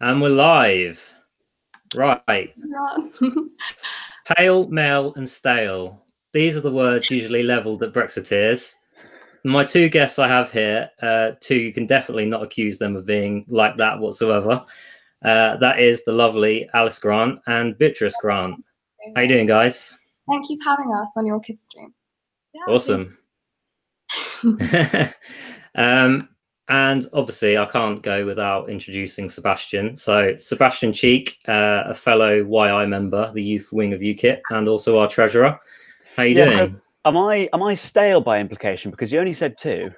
And we're live. Right. Pale, male, and stale. These are the words usually levelled at Brexiteers. My two guests I have here, uh, two you can definitely not accuse them of being like that whatsoever. Uh, that is the lovely Alice Grant and Beatrice Grant. How you doing, guys? Thank you for having us on your Kipper Stream. Yeah, awesome. um, and obviously, I can't go without introducing Sebastian. So, Sebastian Cheek, uh, a fellow YI member, the youth wing of UKIP, and also our treasurer. How you yeah, doing? am I am I stale by implication because you only said two?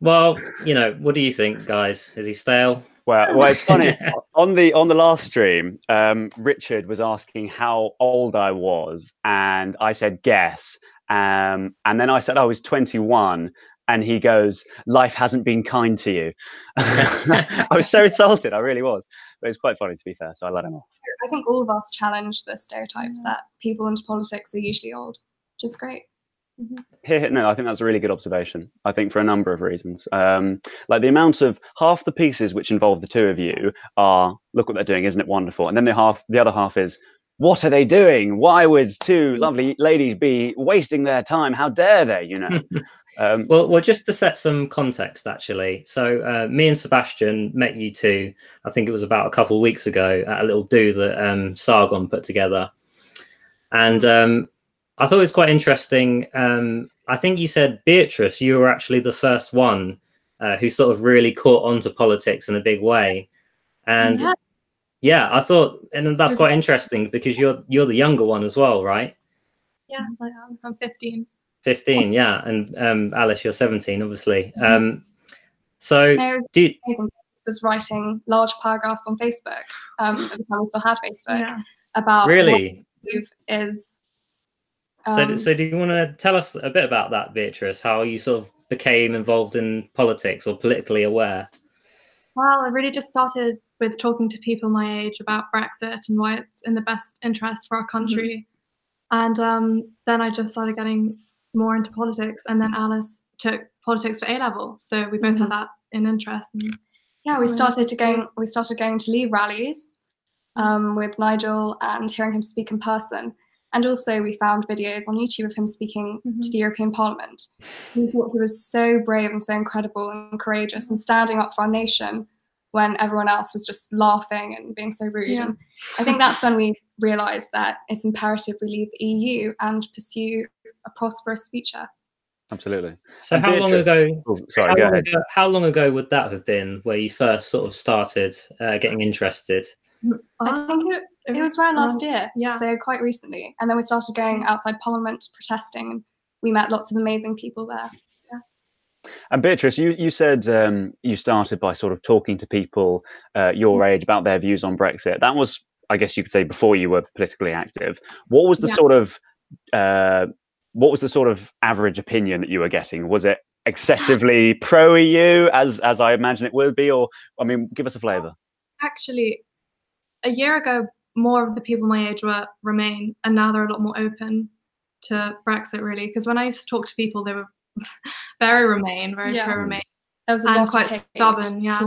Well, you know, what do you think, guys? Is he stale? Well, well, it's funny. on the on the last stream, um, Richard was asking how old I was, and I said guess, um, and then I said I was 21, and he goes, "Life hasn't been kind to you." I was so insulted. I really was. But it's quite funny to be fair, so I let him off. I think all of us challenge the stereotypes that people into politics are usually old, which is great. Mm-hmm. no, I think that's a really good observation. I think for a number of reasons. Um, like the amount of half the pieces which involve the two of you are look what they're doing, isn't it wonderful? And then the half, the other half is what are they doing? Why would two lovely ladies be wasting their time? How dare they? You know. Um, well, well, just to set some context, actually. So, uh, me and Sebastian met you two. I think it was about a couple of weeks ago at a little do that um, Sargon put together, and um, I thought it was quite interesting. Um, I think you said Beatrice, you were actually the first one uh, who sort of really caught onto politics in a big way, and yeah, yeah I thought, and that's quite interesting because you're you're the younger one as well, right? Yeah, I am. I'm 15. 15 yeah and um, alice you're 17 obviously mm-hmm. um, so no, do you... was writing large paragraphs on facebook um, at the time we still had facebook yeah. about really is so, um, so do you want to tell us a bit about that beatrice how you sort of became involved in politics or politically aware well i really just started with talking to people my age about brexit and why it's in the best interest for our country mm-hmm. and um, then i just started getting more into politics, and then Alice took politics for A level. So we both mm-hmm. had that in interest. And, yeah, we started to go. We started going to leave rallies um, with Nigel and hearing him speak in person. And also, we found videos on YouTube of him speaking mm-hmm. to the European Parliament. We thought he was so brave and so incredible and courageous and standing up for our nation when everyone else was just laughing and being so rude. Yeah. And I think that's when we realised that it's imperative we leave the EU and pursue a prosperous future. Absolutely. So, and how Beatrice, long ago? Oh, sorry, how go long ahead. Ago, how long ago would that have been where you first sort of started uh, getting interested? I think it, it was around last year, yeah. so quite recently. And then we started going outside Parliament protesting, and we met lots of amazing people there. And Beatrice, you, you said um, you started by sort of talking to people uh, your mm. age about their views on Brexit. That was, I guess you could say, before you were politically active. What was the yeah. sort of uh, what was the sort of average opinion that you were getting? Was it excessively pro EU, as as I imagine it would be, or I mean, give us a flavour. Actually, a year ago, more of the people my age were Remain, and now they're a lot more open to Brexit. Really, because when I used to talk to people, they were very Remain, very yeah. pro Remain, and quite stubborn. Yeah.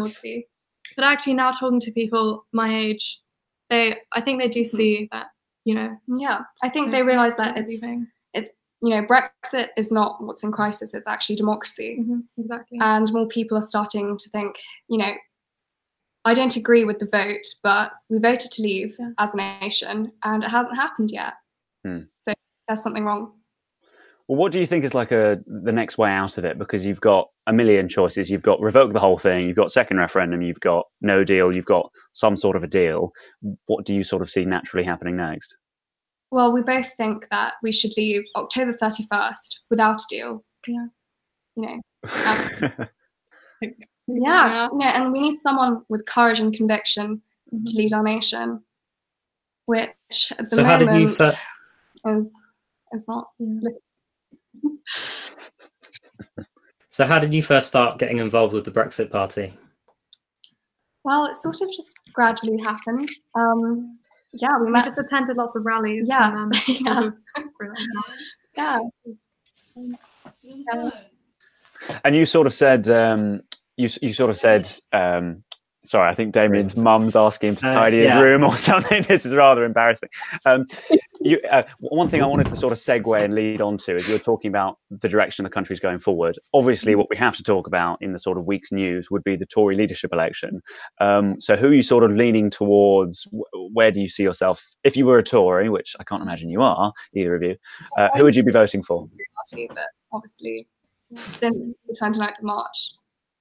But actually, now talking to people my age, they I think they do hmm. see that you know. Yeah, I think they realise that it's leaving. it's you know Brexit is not what's in crisis; it's actually democracy. Mm-hmm. Exactly. And more people are starting to think, you know, I don't agree with the vote, but we voted to leave yeah. as a nation, and it hasn't happened yet. Hmm. So there's something wrong. Well, what do you think is like a the next way out of it? Because you've got a million choices. You've got revoke the whole thing. You've got second referendum. You've got no deal. You've got some sort of a deal. What do you sort of see naturally happening next? Well, we both think that we should leave October thirty first without a deal. Yeah. You know. Um, yes. Yeah. and we need someone with courage and conviction mm-hmm. to lead our nation, which at the so moment is is not. Yeah so, how did you first start getting involved with the Brexit Party? Well, it sort of just gradually happened. Um, yeah, we, we met. just attended lots of rallies. Yeah, and, um, yeah. yeah. And you sort of said, um, you you sort of said, um, sorry, I think Damian's mum's asking him to uh, tidy uh, yeah. his room or something. this is rather embarrassing. Um, you, uh, one thing I wanted to sort of segue and lead on to is you're talking about the direction the country's going forward. Obviously, mm. what we have to talk about in the sort of week's news would be the Tory leadership election. Um, so, who are you sort of leaning towards? Where do you see yourself if you were a Tory, which I can't imagine you are, either of you? Uh, who would you be voting for? Obviously, since the 29th of March,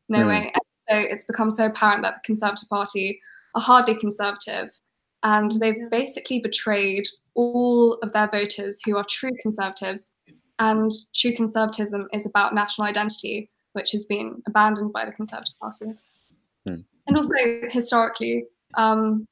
no mm. way. So it's become so apparent that the Conservative Party are hardly conservative, and they've basically betrayed all of their voters who are true conservatives. And true conservatism is about national identity, which has been abandoned by the Conservative Party. Hmm. And also, historically, um,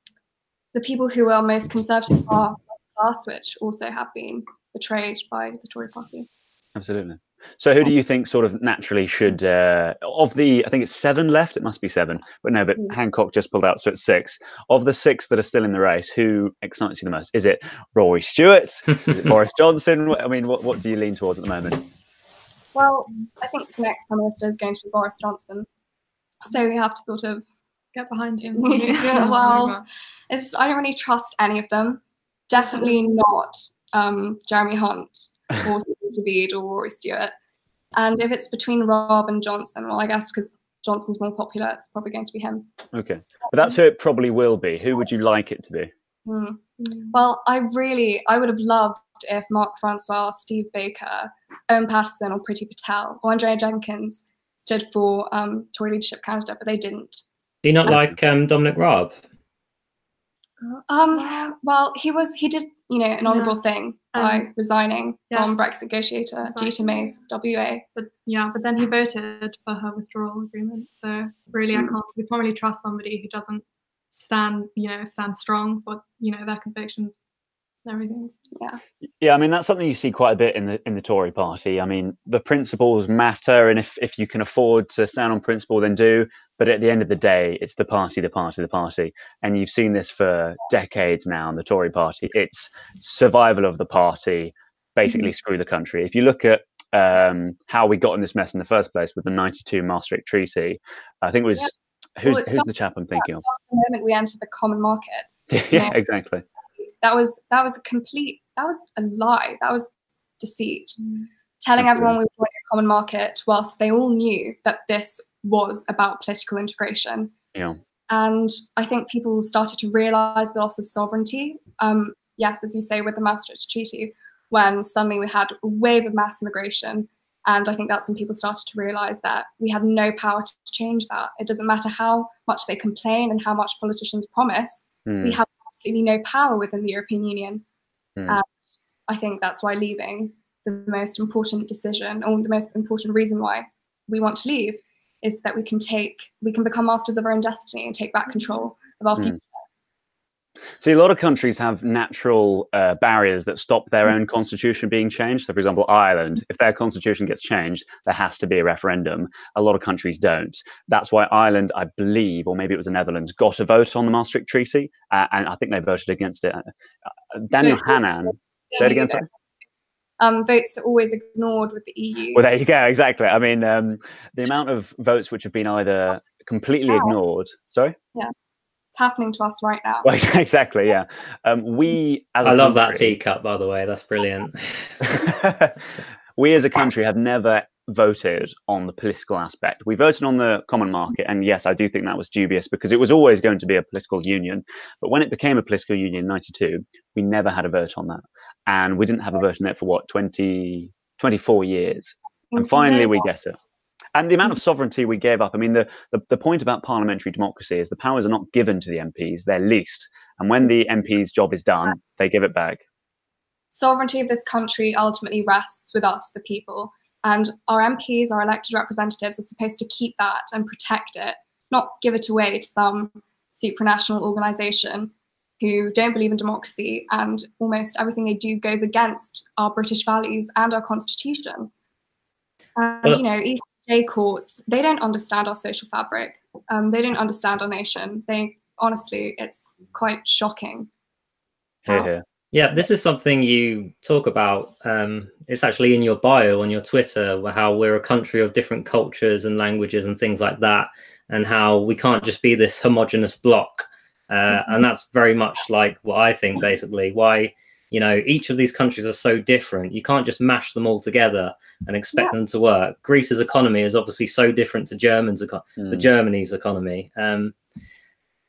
the people who are most conservative are class, which also have been betrayed by the Tory Party. Absolutely. So, who do you think sort of naturally should uh, of the? I think it's seven left. It must be seven, but no. But mm. Hancock just pulled out, so it's six. Of the six that are still in the race, who excites you the most? Is it Rory Stewart? Is it Boris Johnson? I mean, what what do you lean towards at the moment? Well, I think the next prime minister is going to be Boris Johnson, so we have to sort of get behind him. yeah, well, it's just, I don't really trust any of them. Definitely not um, Jeremy Hunt or Javid or Rory Stewart. And if it's between Raab and Johnson, well, I guess because Johnson's more popular, it's probably going to be him. Okay, but that's who it probably will be. Who would you like it to be? Mm. Well, I really, I would have loved if Mark Francois, Steve Baker, Owen Paterson, or Priti Patel, or Andrea Jenkyns stood for um, Tory leadership candidate, but they didn't. Do you not um, like um, Dominic Raab? Um, well, he was he did you know an honourable yeah. thing by um, resigning yes. from Brexit negotiator exactly. Theresa May's WA. But yeah, but then he voted for her withdrawal agreement. So really, mm. I can't we can't really trust somebody who doesn't stand you know stand strong for you know their convictions everything. Yeah. Yeah, I mean that's something you see quite a bit in the in the Tory party. I mean, the principles matter and if if you can afford to stand on principle then do, but at the end of the day, it's the party, the party, the party. And you've seen this for decades now in the Tory party. It's survival of the party, basically mm-hmm. screw the country. If you look at um, how we got in this mess in the first place with the 92 Maastricht Treaty, I think it was yeah. who's, well, who's the chap I'm thinking of? The moment we entered the common market. yeah, know? exactly that was that was a complete that was a lie. That was deceit. Mm. telling everyone we were joining a common market whilst they all knew that this was about political integration. Yeah. And i think people started to realize the loss of sovereignty um, yes as you say with the maastricht treaty when suddenly we had a wave of mass immigration. And i think that's when people started to realize that we had no power to change that. It doesn't matter how much they complain and how much politicians promise mm. we have absolutely no power within the European Union. Mm. And I think that's why leaving, the most important decision or the most important reason why we want to leave is that we can take, we can become masters of our own destiny and take back control of our mm. future. See, a lot of countries have natural uh, barriers that stop their own constitution being changed. So, for example, Ireland, if their constitution gets changed, there has to be a referendum. A lot of countries don't. That's why Ireland, I believe, or maybe it was the Netherlands, got a vote on the Maastricht Treaty, uh, and I think they voted against it. Uh, Daniel Hannan, say it again, sorry. Um, votes are always ignored with the EU. Well, there you go. Exactly. I mean, um, the amount of votes which have been either completely ignored. Sorry. Yeah it's happening to us right now. Well, exactly, yeah. Um, we, I love country, that teacup, by the way. That's brilliant. we as a country have never voted on the political aspect. We voted on the common market, and yes, I do think that was dubious because it was always going to be a political union. But when it became a political union in '92, we never had a vote on that, and we didn't have a vote on it for what 20, 24 years, and finally we get it and the amount of sovereignty we gave up. I mean, the, the, the, point about parliamentary democracy is the powers are not given to the MPs, they're leased. And when the MP's job is done, they give it back. Sovereignty of this country ultimately rests with us, the people. And our MPs, our elected representatives, are supposed to keep that and protect it, not give it away to some supranational organization who don't believe in democracy and almost everything they do goes against our British values and our constitution. And, well, you know, East J courts, they don't understand our social fabric. Um, they don't understand our nation. They honestly, it's quite shocking. How, yeah, this is something you talk about. Um, it's actually in your bio on your Twitter, how we're a country of different cultures and languages and things like that. and how we can't just be this homogenous block. Uh, and that's very much like what I think, basically. Why, you know, each of these countries are so different. You can't just mash them all together and expect yeah. them to work. Greece's economy is obviously so different to German's eco- mm. the Germany's economy. Um,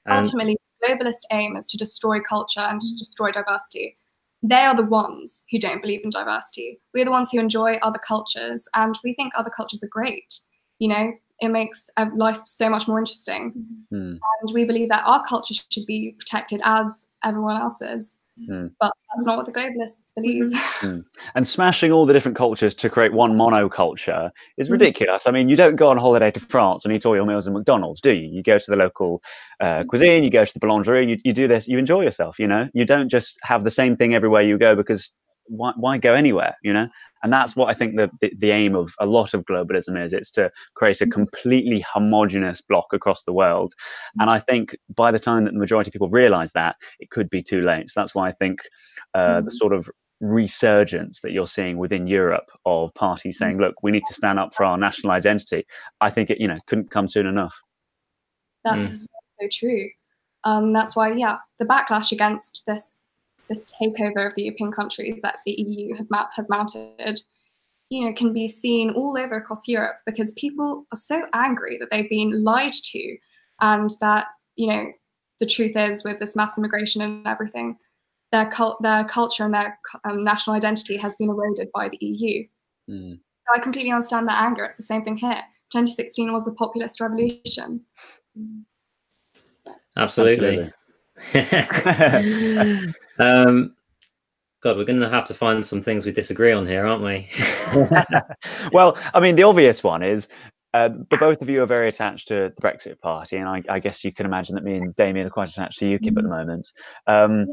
Ultimately, globalist aim is to destroy culture and to destroy diversity. They are the ones who don't believe in diversity. We're the ones who enjoy other cultures, and we think other cultures are great. You know, it makes life so much more interesting. Mm. And we believe that our culture should be protected as everyone else's. Mm. But that's not what the globalists believe. Mm. And smashing all the different cultures to create one monoculture is hmm. ridiculous. I mean, you don't go on holiday to France and eat all your meals in McDonald's, do you? You go to the local uh, cuisine, you go to the boulangerie, you, you do this, you enjoy yourself, you know? You don't just have the same thing everywhere you go because why, why go anywhere, you know? And that's what I think the, the, the, aim of a lot of globalism is. It's to create a mm-hmm. completely homogenous block across the world. And I think by the time that the majority of people realize that, it could be too late. So that's why I think uh, the mm-hmm. sort of resurgence that you're seeing within Europe of parties saying, look, we need to stand up for our national identity, I think it, you know, couldn't come soon enough. That's mm. so true. Um, that's why, yeah, the backlash against this this takeover of the European countries that the EU ma- has mounted, you know, can be seen all over across Europe because people are so angry that they've been lied to, and that you know the truth is with this mass immigration and everything, their cult, their culture and their um, national identity has been eroded by the EU. Mm. So I completely understand that anger. It's the same thing here. 2016 was a populist revolution. Absolutely. Absolutely. Um, God, we're going to have to find some things we disagree on here, aren't we? well, I mean, the obvious one is uh, but both of you are very attached to the Brexit Party, and I, I, guess you can imagine that me and Damian are quite attached to UKIP at the mm-hmm. moment. Um,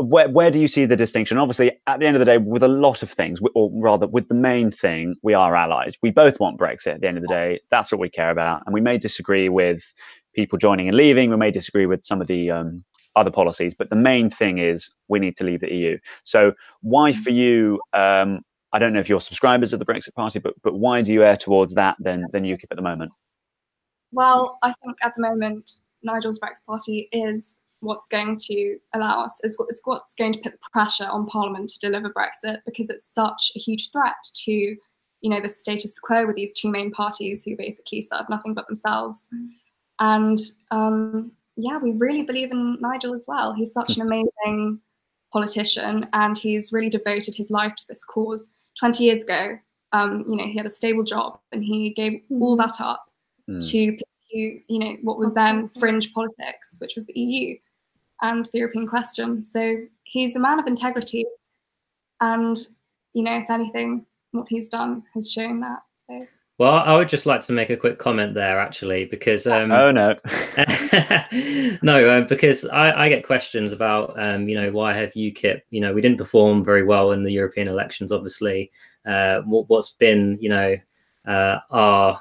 where, where do you see the distinction? Obviously, at the end of the day, with a lot of things, or rather, with the main thing, we are allies. We both want Brexit at the end of the day. That's what we care about. And we may disagree with people joining and leaving. We may disagree with some of the um, other policies. But the main thing is we need to leave the EU. So why for you? Um, I don't know if you're subscribers of the Brexit Party, but but why do you err towards that than than UKIP at the moment? Well, I think at the moment Nigel's Brexit Party is what's going to allow us is it's what's going to put the pressure on Parliament to deliver Brexit because it's such a huge threat to you know the status quo with these two main parties who basically serve nothing but themselves. Mm. And um, yeah, we really believe in Nigel as well. He's such an amazing politician, and he's really devoted his life to this cause. Twenty years ago, um, you know, he had a stable job, and he gave all mm. that up mm. to pursue, you know, what was then fringe politics, which was the EU and the European question. So he's a man of integrity, and you know, if anything, what he's done has shown that. So. Well, I would just like to make a quick comment there, actually, because um, oh no, no, uh, because I, I, get questions about um, you know why have UKIP you know we didn't perform very well in the European elections, obviously. Uh, what, has been you know uh, our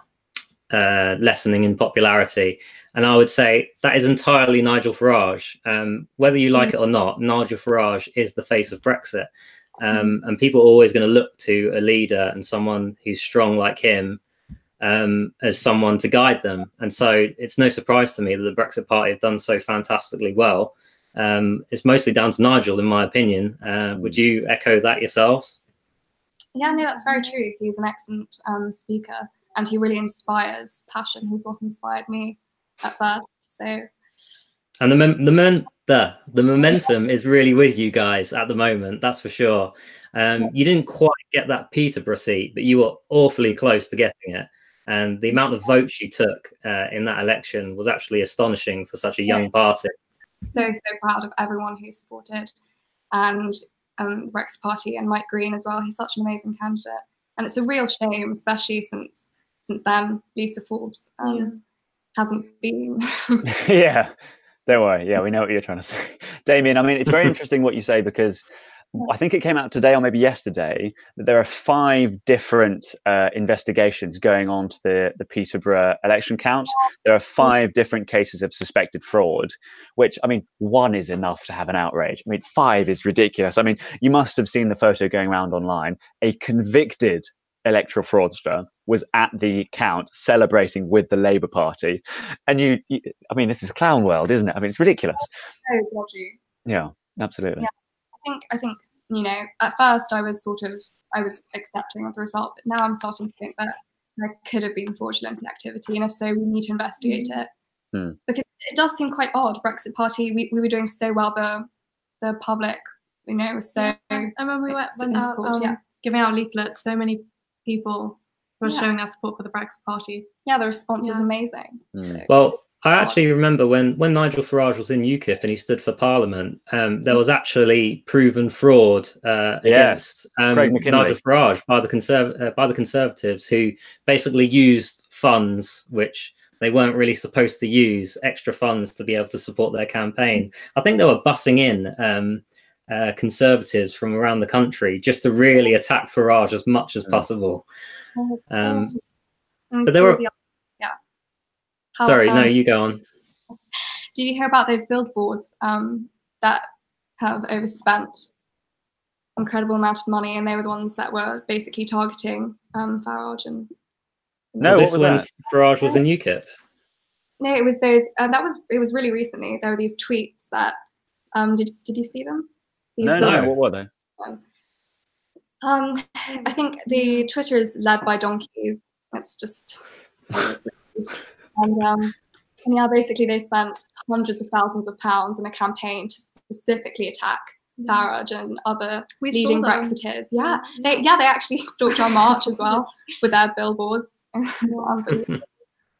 uh, lessening in popularity, and I would say that is entirely Nigel Farage. Um, whether you like mm. it or not, Nigel Farage is the face of Brexit. Um, and people are always going to look to a leader and someone who's strong like him um, as someone to guide them. And so it's no surprise to me that the Brexit Party have done so fantastically well. Um, it's mostly down to Nigel, in my opinion. Uh, would you echo that yourselves? Yeah, no, that's very true. He's an excellent um, speaker and he really inspires passion. He's what inspired me at first. So, and the mem- the men- the the momentum is really with you guys at the moment. That's for sure. Um, you didn't quite get that Peterborough seat, but you were awfully close to getting it. And the amount of votes you took uh, in that election was actually astonishing for such a young party. So, so proud of everyone who supported and um, the Brexit Party and Mike Greene as well. He's such an amazing candidate. And it's a real shame, especially since since then, Lisa Forbes um, yeah. hasn't been. yeah, don't worry. Yeah, we know what you're trying to say. Damian, I mean, it's very interesting what you say because I think it came out today or maybe yesterday that there are five different uh, investigations going on to the, the Peterborough election count. There are five different cases of suspected fraud, which, I mean, one is enough to have an outrage. I mean, five is ridiculous. I mean, you must have seen the photo going around online. A convicted electoral fraudster was at the count celebrating with the Labour Party, and you, you I mean, this is a clown world, isn't it? I mean, it's ridiculous. So dodgy. Yeah, absolutely. Yeah. I think I think you know at first I was sort of I was accepting of the result, but now I'm starting to think that there could have been fraudulent activity, and if so, we need to investigate it Hmm. because it does seem quite odd. Brexit Party, we, we were doing so well. The the public, you know, was so And when we went, went out um, yeah. giving out leaflets, so many people were Yeah. showing their support for the Brexit Party. yeah. The response was amazing. Hmm. So, Well, I actually remember when when Nigel Farage was in UKIP and he stood for Parliament, um, there was actually proven fraud uh, Yes, against um, Nigel Farage by the conserv- uh, by the Conservatives, who basically used funds which they weren't really supposed to use, extra funds to be able to support their campaign. I think they were bussing in um, uh, Conservatives from around the country just to really attack Farage as much as Mm. possible. oh, Um, awful. And we but there were- the- yeah. How, Sorry, no, um, you go on. Did you hear about those billboards um, that have overspent incredible amount of money, and they were the ones that were basically targeting um, Farage and. No, was this was when that? Farage was in UKIP? No, it was those. Uh, that was it was really recently. There were these tweets that. Um, did did you see them? These No, no, No. no. What were they? Um, I think the Twitter is led by donkeys. It's just. and um, and yeah, basically they spent hundreds of thousands of pounds in a campaign to specifically attack Farage and other We leading them. Brexiteers. Yeah, they yeah they actually stalked our march as well with their billboards.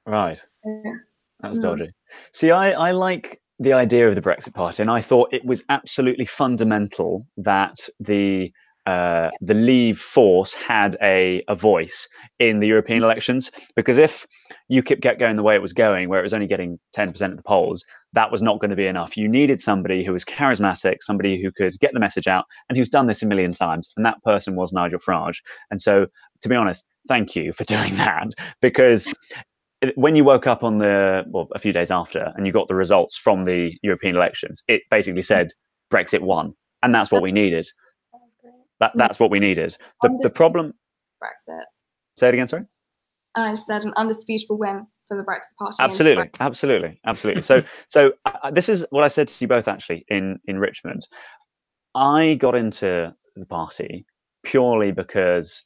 Right. Yeah. That's Mm. dodgy. See, I, I like the idea of the Brexit Party, and I thought it was absolutely fundamental that the uh, the Leave force had a, a voice in the European elections. Because if UKIP kept going the way it was going, where it was only getting 10% of the polls, that was not going to be enough. You needed somebody who was charismatic, somebody who could get the message out, and who's done this a million times. And that person was Nigel Farage. And so, to be honest, thank you for doing that because when you woke up on the well a few days after and you got the results from the European elections, it basically said Brexit won, and that's what we needed. That that's what we needed. The the problem. Brexit. Say it again. Sorry. I said an undisputable win for the Brexit Party. Absolutely, Brexit. absolutely, absolutely. So so uh, this is what I said to you both actually in in Richmond. I got into the party purely because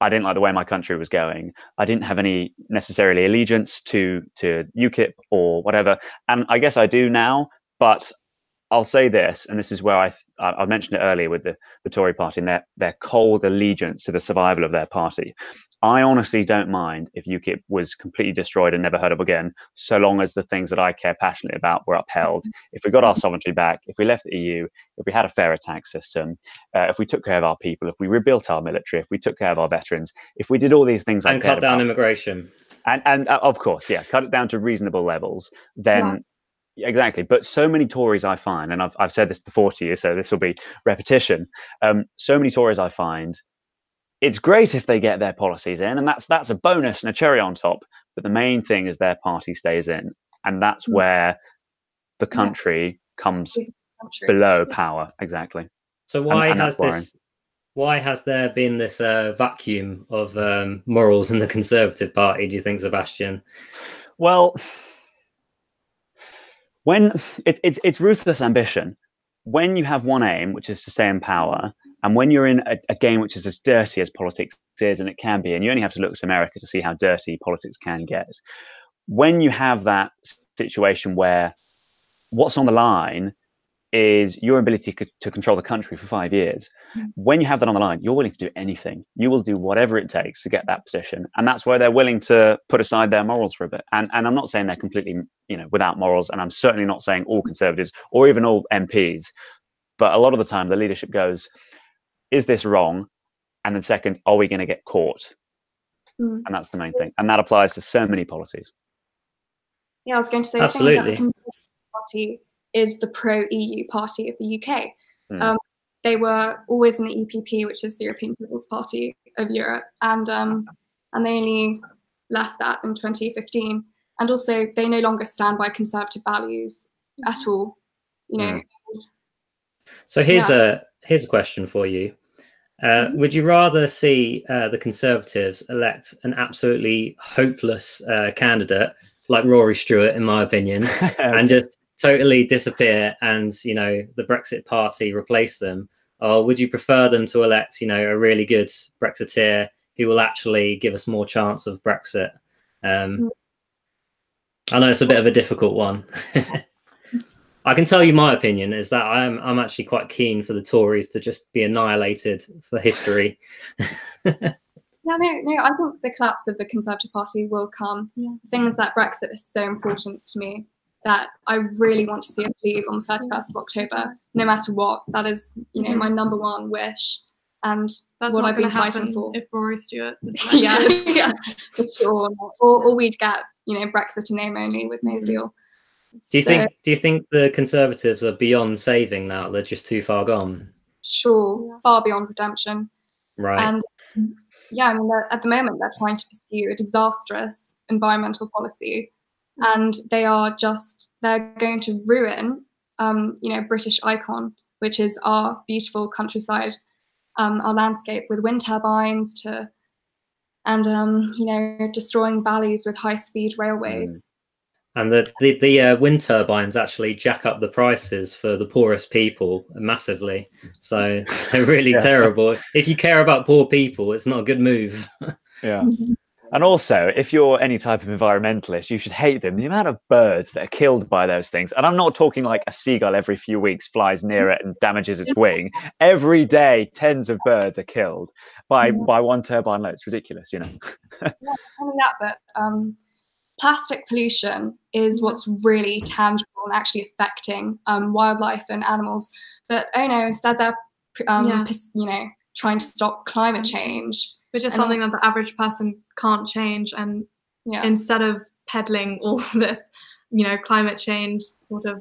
I didn't like the way my country was going. I didn't have any necessarily allegiance to to UKIP or whatever, and I guess I do now. But I'll say this, and this is where I th- I I mentioned it earlier with the, the Tory party and their their cold allegiance to the survival of their party. I honestly don't mind if UKIP was completely destroyed and never heard of again, so long as the things that I care passionately about were upheld. If we got our sovereignty back, if we left the EU, if we had a fairer tax system, uh, if we took care of our people, if we rebuilt our military, if we took care of our veterans, if we did all these things and cared cut down about, immigration. and and uh, of course, yeah, cut it down to reasonable levels. Then exactly. But so many Tories I find, and I've I've said this before to you, so this will be repetition. Um, so many Tories I find, it's great if they get their policies in, and that's that's a bonus and a cherry on top. But the main thing is their party stays in, and that's Mm. where the Yeah. country comes Yeah. Country. below power. Exactly. So why and has this? Why has there been this uh, vacuum of um, morals in the Conservative Party? Do you think, Sebastian? Well, when it's it's it's ruthless ambition. When you have one aim, which is to stay in power, and when you're in a, a game which is as dirty as politics is, and it can be, and you only have to look to America to see how dirty politics can get. When you have that situation where what's on the line is your ability to, to control the country for five years. Mm. When you have that on the line, you're willing to do anything. You will do whatever it takes to get that position, and that's where they're willing to put aside their morals for a bit. And and I'm not saying they're completely, you know, without morals, and I'm certainly not saying all conservatives or even all MPs. But a lot of the time, the leadership goes, "Is this wrong?" And then second, are we going to get caught? Mm. And that's the main thing, and that applies to so many policies. Yeah, I was going to say the thing is the Conservative Party is the pro-EU party of the UK. Mm. Um, they were always in the EPP, which is the European People's Party of Europe, and um, and they only left that in 2015. And also, they no longer stand by conservative values at all. You know, Mm. So here's a here's a question for you. Uh, would you rather see uh, the Conservatives elect an absolutely hopeless uh, candidate like Rory Stewart, in my opinion, and just totally disappear and you know the Brexit Party replace them, or would you prefer them to elect you know a really good Brexiteer who will actually give us more chance of Brexit? Um, mm. I know it's a bit of a difficult one. I can tell you my opinion is that I'm I'm actually quite keen for the Tories to just be annihilated for history. No, no, no. I think the collapse of the Conservative Party will come. Yeah. Things that Brexit is so important to me that I really want to see us leave on the 31st of October, no matter what. That is, you know, my number one wish. And that's what I've been fighting for. If Rory Stewart, yeah, yeah, for sure. Or, or we'd get, you know, Brexit in name only with May's mm-hmm. deal. Do you so, think? Do you think the Conservatives are beyond saving now? They're just too far gone. Sure, far beyond redemption. Right. And yeah, I mean, at the moment they're trying to pursue a disastrous environmental policy, and they are just they're going to ruin, um, you know, British icon, which is our beautiful countryside, um, our landscape with wind turbines to, and um, you know, destroying valleys with high speed railways. Mm. And the the, the uh, wind turbines actually jack up the prices for the poorest people massively. So they're really yeah. terrible. If you care about poor people it's not a good move. Yeah and also if you're any type of environmentalist you should hate them the amount of birds that are killed by those things and i'm not talking like a seagull every few weeks flies near it and damages its wing every day tens of birds are killed by by one turbine load it's ridiculous you know yeah, only that but um plastic pollution is mm-hmm. what's really tangible and actually affecting um, wildlife and animals. But oh no, instead they're um, yeah. you know trying to stop climate change, which is and something that the average person can't change. And yeah. instead of peddling all this, you know, climate change sort of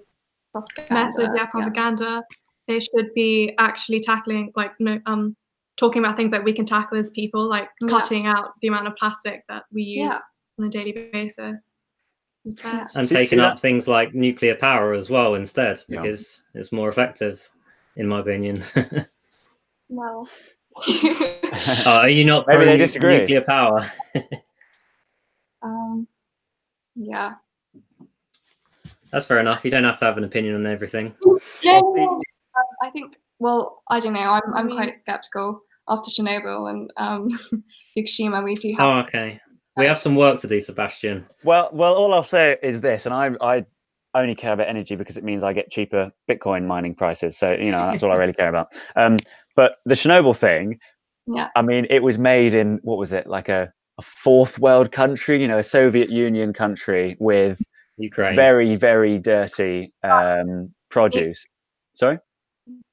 propaganda, message, yeah, propaganda, yeah. they should be actually tackling like no um talking about things that we can tackle as people, like cutting out the amount of plastic that we use on a daily basis. And taking up things like nuclear power as well instead, because yeah. it's more effective, in my opinion. well, oh, are you not Maybe they disagree. nuclear power? um, yeah. That's fair enough. You don't have to have an opinion on everything. Yeah, um, I think. Well, I don't know. I'm I'm quite skeptical after Chernobyl and um, Fukushima. We do have. Oh, okay. We have some work to do, Sebastian. Well, well, all I'll say is this, and I, I only care about energy because it means I get cheaper Bitcoin mining prices. So you know that's all I really care about. Um, but the Chernobyl thing, yeah, I mean, it was made in what was it like a, a fourth world country, you know, a Soviet Union country with Ukraine, very very dirty um, produce. Sorry,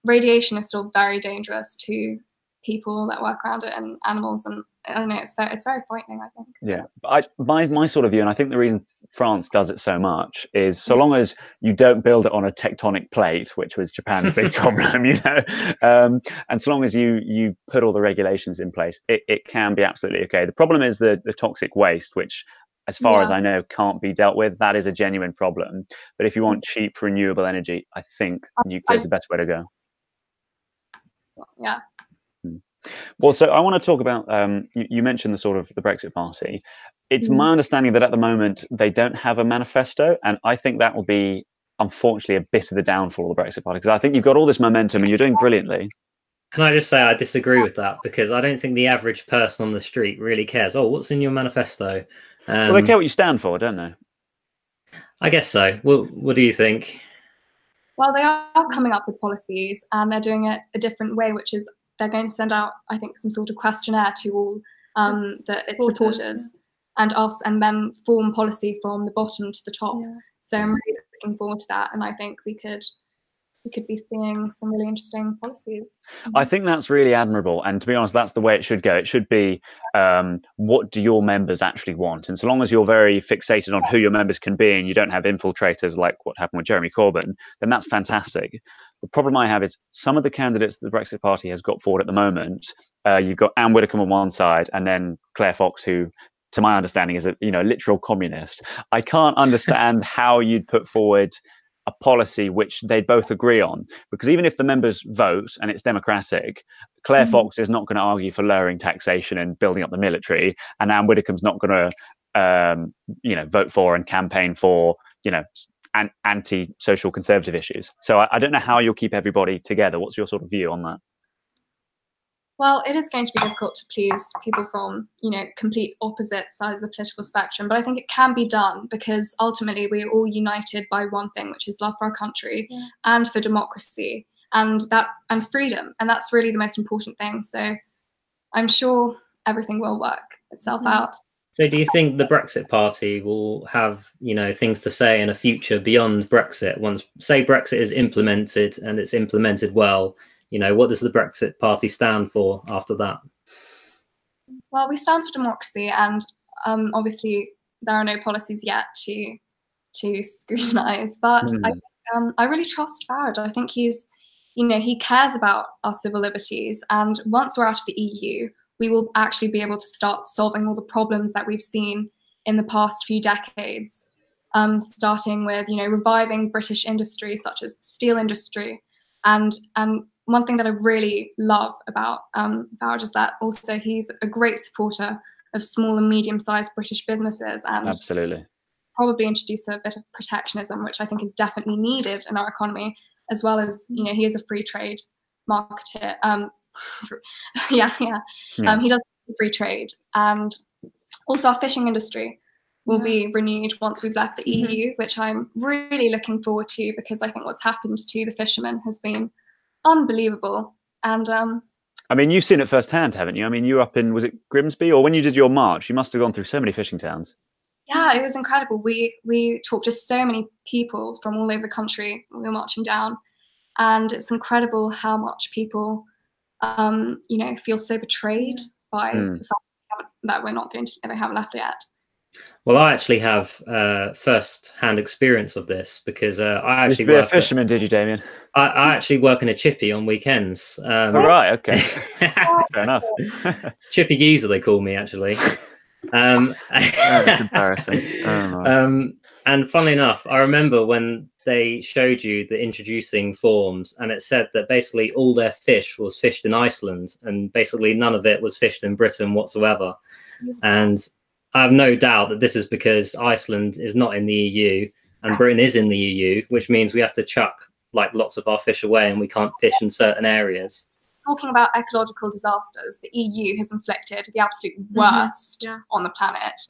radiation is still very dangerous to people that work around it and animals and I don't know it's very, it's very frightening I think yeah I my my sort of view and I think the reason France does it so much is so long as you don't build it on a tectonic plate which was Japan's big problem you know um, and so long as you you put all the regulations in place it, it can be absolutely okay the problem is the the toxic waste which as far yeah. as I know, can't be dealt with. That is a genuine problem. But if you want cheap renewable energy, I think nuclear is the better way to go. Yeah, well, so I want to talk about. Um, you, you, mentioned the sort of the Brexit Party. It's mm. my understanding that at the moment they don't have a manifesto, and I think that will be unfortunately a bit of the downfall of the Brexit Party because I think you've got all this momentum and you're doing brilliantly. Can I just say I disagree with that because I don't think the average person on the street really cares. Oh, what's in your manifesto? Um, well, they care what you stand for, don't they? I guess so. What What do you think? Well, they are coming up with policies and they're doing it a different way, which is they're going to send out, I think, some sort of questionnaire to all um, its, the, its supporters, supporters and us, and then form policy from the bottom to the top. Yeah. So I'm really looking forward to that, and I think we could we could be seeing some really interesting policies. I think that's really admirable. And to be honest, that's the way it should go. It should be um, what do your members actually want? And so long as you're very fixated on who your members can be and you don't have infiltrators like what happened with Jeremy Corbyn, then that's fantastic. The problem I have is some of the candidates that the Brexit Party has got forward at the moment, uh, you've got Anne Widdecombe on one side and then Claire Fox, who to my understanding is a you know literal communist. I can't understand how you'd put forward a policy which they both agree on. Because even if the members vote and it's democratic, Claire mm-hmm. Fox is not going to argue for lowering taxation and building up the military, and Anne Widdecombe's not going to, um, you know, vote for and campaign for, you know, an- anti-social conservative issues. So I, I don't know how you'll keep everybody together. What's your sort of view on that? Well, it is going to be difficult to please people from, you know, complete opposite sides of the political spectrum, but I think it can be done because ultimately we're all united by one thing, which is love for our country yeah. and for democracy and that and freedom, and that's really the most important thing. So I'm sure everything will work itself mm-hmm. out. So, do you think the Brexit Party will have, you know, things to say in a future beyond Brexit? Once, say, Brexit is implemented and it's implemented well, you know, what does the Brexit Party stand for after that? Well, we stand for democracy, and um, obviously there are no policies yet to to scrutinise. But mm. I, um, I really trust Farage. I think he's, you know, he cares about our civil liberties, and once we're out of the EU, we will actually be able to start solving all the problems that we've seen in the past few decades. Um, starting with, you know, reviving British industry such as the steel industry, and and one thing that I really love about um, Farage is that also he's a great supporter of small and medium-sized British businesses, and absolutely probably introduce a bit of protectionism, which I think is definitely needed in our economy, as well as you know he is a free trade marketer. Um, yeah, yeah, yeah. Um, he does free trade, and also our fishing industry will yeah. be renewed once we've left the mm-hmm. EU, which I'm really looking forward to because I think what's happened to the fishermen has been unbelievable. And um, I mean, you've seen it firsthand, haven't you? I mean, you were up in was it Grimsby, or when you did your march, you must have gone through so many fishing towns. Yeah, it was incredible. We we talked to so many people from all over the country. We were marching down, and it's incredible how much people, um, you know, feel so betrayed by mm. the fact that we're not going to they haven't left yet. Well, I actually have uh, first-hand experience of this because uh, I actually be a fisherman. At, did you, Damian? I, I, actually work in a chippy on weekends. Um, oh, right, okay, fair enough. chippy geezer, they call me actually. Um, embarrassing. Um, and funnily enough, I remember when they showed you the introducing forms, and it said that basically all their fish was fished in Iceland, and basically none of it was fished in Britain whatsoever. And I have no doubt that this is because Iceland is not in the EU and Britain is in the EU, which means we have to chuck like lots of our fish away and we can't fish in certain areas. Talking about ecological disasters, the EU has inflicted the absolute mm-hmm. worst mm-hmm. yeah. on the planet.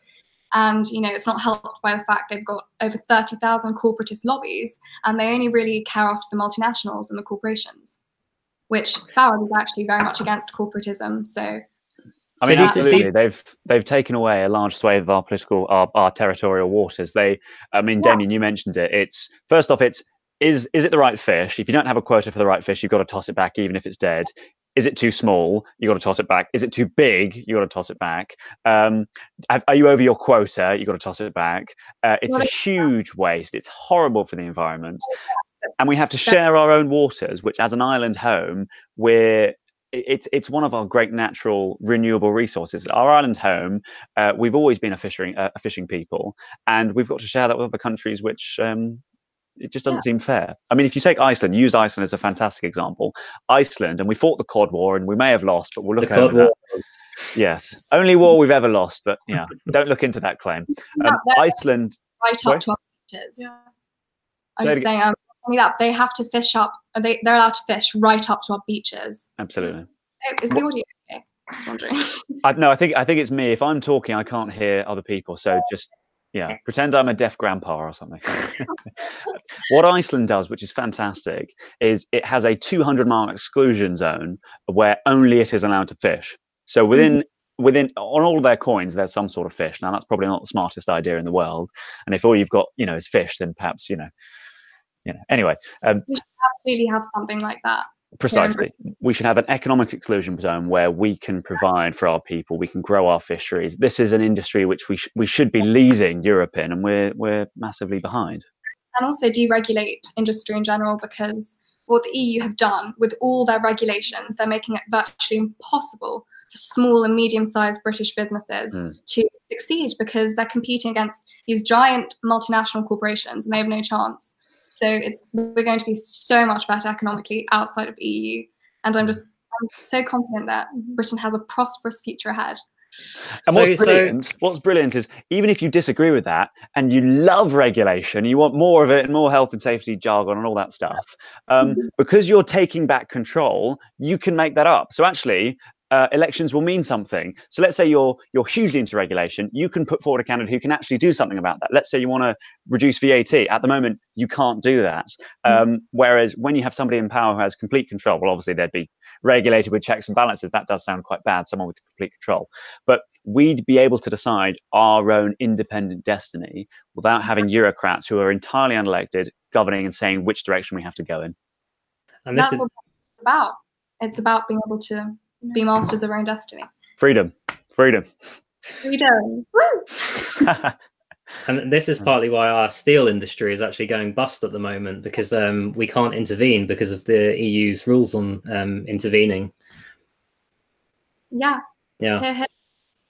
And you know, it's not helped by the fact they've got over 30,000 corporatist lobbies and they only really care after the multinationals and the corporations, which Farage is actually very much against corporatism. So I mean, absolutely. They've they've taken away a large swathe of our political, our, our territorial waters. They, I mean, yeah. Damian, you mentioned it. It's first off, it's is is it the right fish? If you don't have a quota for the right fish, you've got to toss it back, even if it's dead. Is it too small? You got to toss it back. Is it too big? You got to toss it back. Um, are you over your quota? You got to toss it back. Uh, it's a huge waste. It's horrible for the environment, and we have to share our own waters. Which, as an island home, we're it's it's one of our great natural renewable resources. Our island home, uh, we've always been a fishing uh, a fishing people, and we've got to share that with other countries, which um, it just doesn't yeah. seem fair. I mean, if you take Iceland, use Iceland as a fantastic example. Iceland, and we fought the Cod War, and we may have lost, but we'll look at that. Yes, only war we've ever lost, but yeah, don't look into that claim. Um, Iceland, right up to our beaches. Yeah. I'm just saying, um, that they have to fish up. They they're allowed to fish right up to our beaches. Absolutely. Is the audio okay? Just wondering. I, no, I think I think it's me. If I'm talking, I can't hear other people. So just yeah, pretend I'm a deaf grandpa or something. what Iceland does, which is fantastic, is it has a 200 mile exclusion zone where only it is allowed to fish. So within mm within on all of their coins there's some sort of fish now that's probably not the smartest idea in the world and if all you've got you know is fish then perhaps you know you know anyway um, we should absolutely have something like that. Precisely. We should have an economic exclusion zone where we can provide for our people. We can grow our fisheries. This is an industry which we, sh- we should be leading europe in and we're we're massively behind. And also deregulate industry in general because what the eu have done with all their regulations they're making it virtually impossible for small and medium-sized british businesses mm. to succeed because they're competing against these giant multinational corporations and they have no chance So it's we're going to be so much better economically outside of the EU. And I'm just I'm so confident that Britain has a prosperous future ahead. And so, what's brilliant, so, what's brilliant is even if you disagree with that and you love regulation, you want more of it and more health and safety jargon and all that stuff, um, mm-hmm. because you're taking back control, you can make that up. So actually, uh, elections will mean something. So let's say you're you're hugely into regulation, you can put forward a candidate who can actually do something about that. Let's say you want to reduce VAT. At the moment, you can't do that. Hmm. Um, whereas when you have somebody in power who has complete control, well, obviously they'd be regulated with checks and balances. That does sound quite bad. Someone with complete control, but we'd be able to decide our own independent destiny without having bureaucrats who are entirely unelected governing and saying which direction we have to go in. And this That's is what it's about. It's about being able to be masters of our own destiny. Freedom, freedom, freedom. and this is partly why our steel industry is actually going bust at the moment because um, we can't intervene because of the EU's rules on um, intervening. Yeah. Yeah.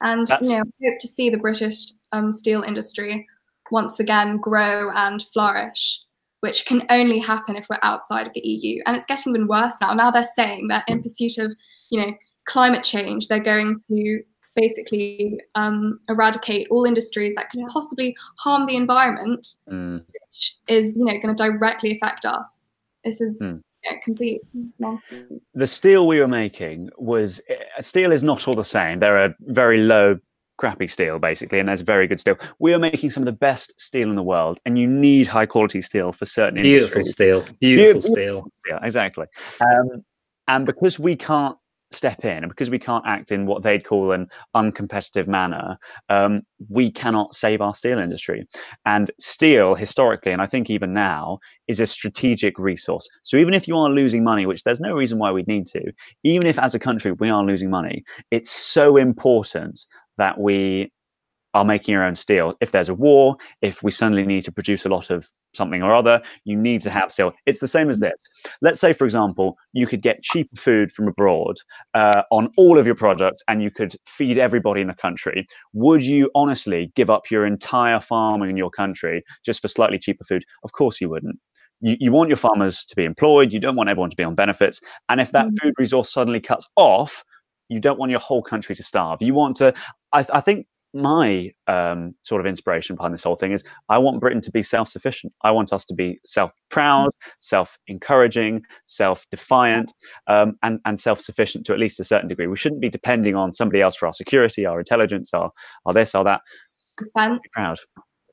And That's... you know, hope to see the British um, steel industry once again grow and flourish which can only happen if we're outside of the EU. And it's getting even worse now. Now they're saying that in pursuit of, you know, climate change, they're going to basically um, eradicate all industries that could possibly harm the environment, mm. which is, you know, going to directly affect us. This is mm. yeah, complete nonsense. The steel we were making was eh, steel is not all the same. There are very low crappy steel basically and there's very good steel. We are making some of the best steel in the world and you need high quality steel for certain beautiful industries. steel. Beautiful, beautiful steel. yeah exactly. Um, and because we can't step in and because we can't act in what they'd call an uncompetitive manner um, we cannot save our steel industry. And steel historically and i think even now is a strategic resource. So even if you are losing money which there's no reason why we'd need to even if as a country we are losing money it's so important that we are making your own steel. If there's a war, if we suddenly need to produce a lot of something or other, you need to have steel. It's the same as this. Let's say, for example, you could get cheaper food from abroad uh, on all of your products and you could feed everybody in the country. Would you honestly give up your entire farming in your country just for slightly cheaper food? Of course you wouldn't. You, you want your farmers to be employed. You don't want everyone to be on benefits. And if that mm. food resource suddenly cuts off, you don't want your whole country to starve. You want to. I, I think my um, sort of inspiration behind this whole thing is I want Britain to be self sufficient. I want us to be self proud, self encouraging, self defiant, um, and, and self sufficient to at least a certain degree. We shouldn't be depending on somebody else for our security, our intelligence, our, our this, our that. Defense. Proud.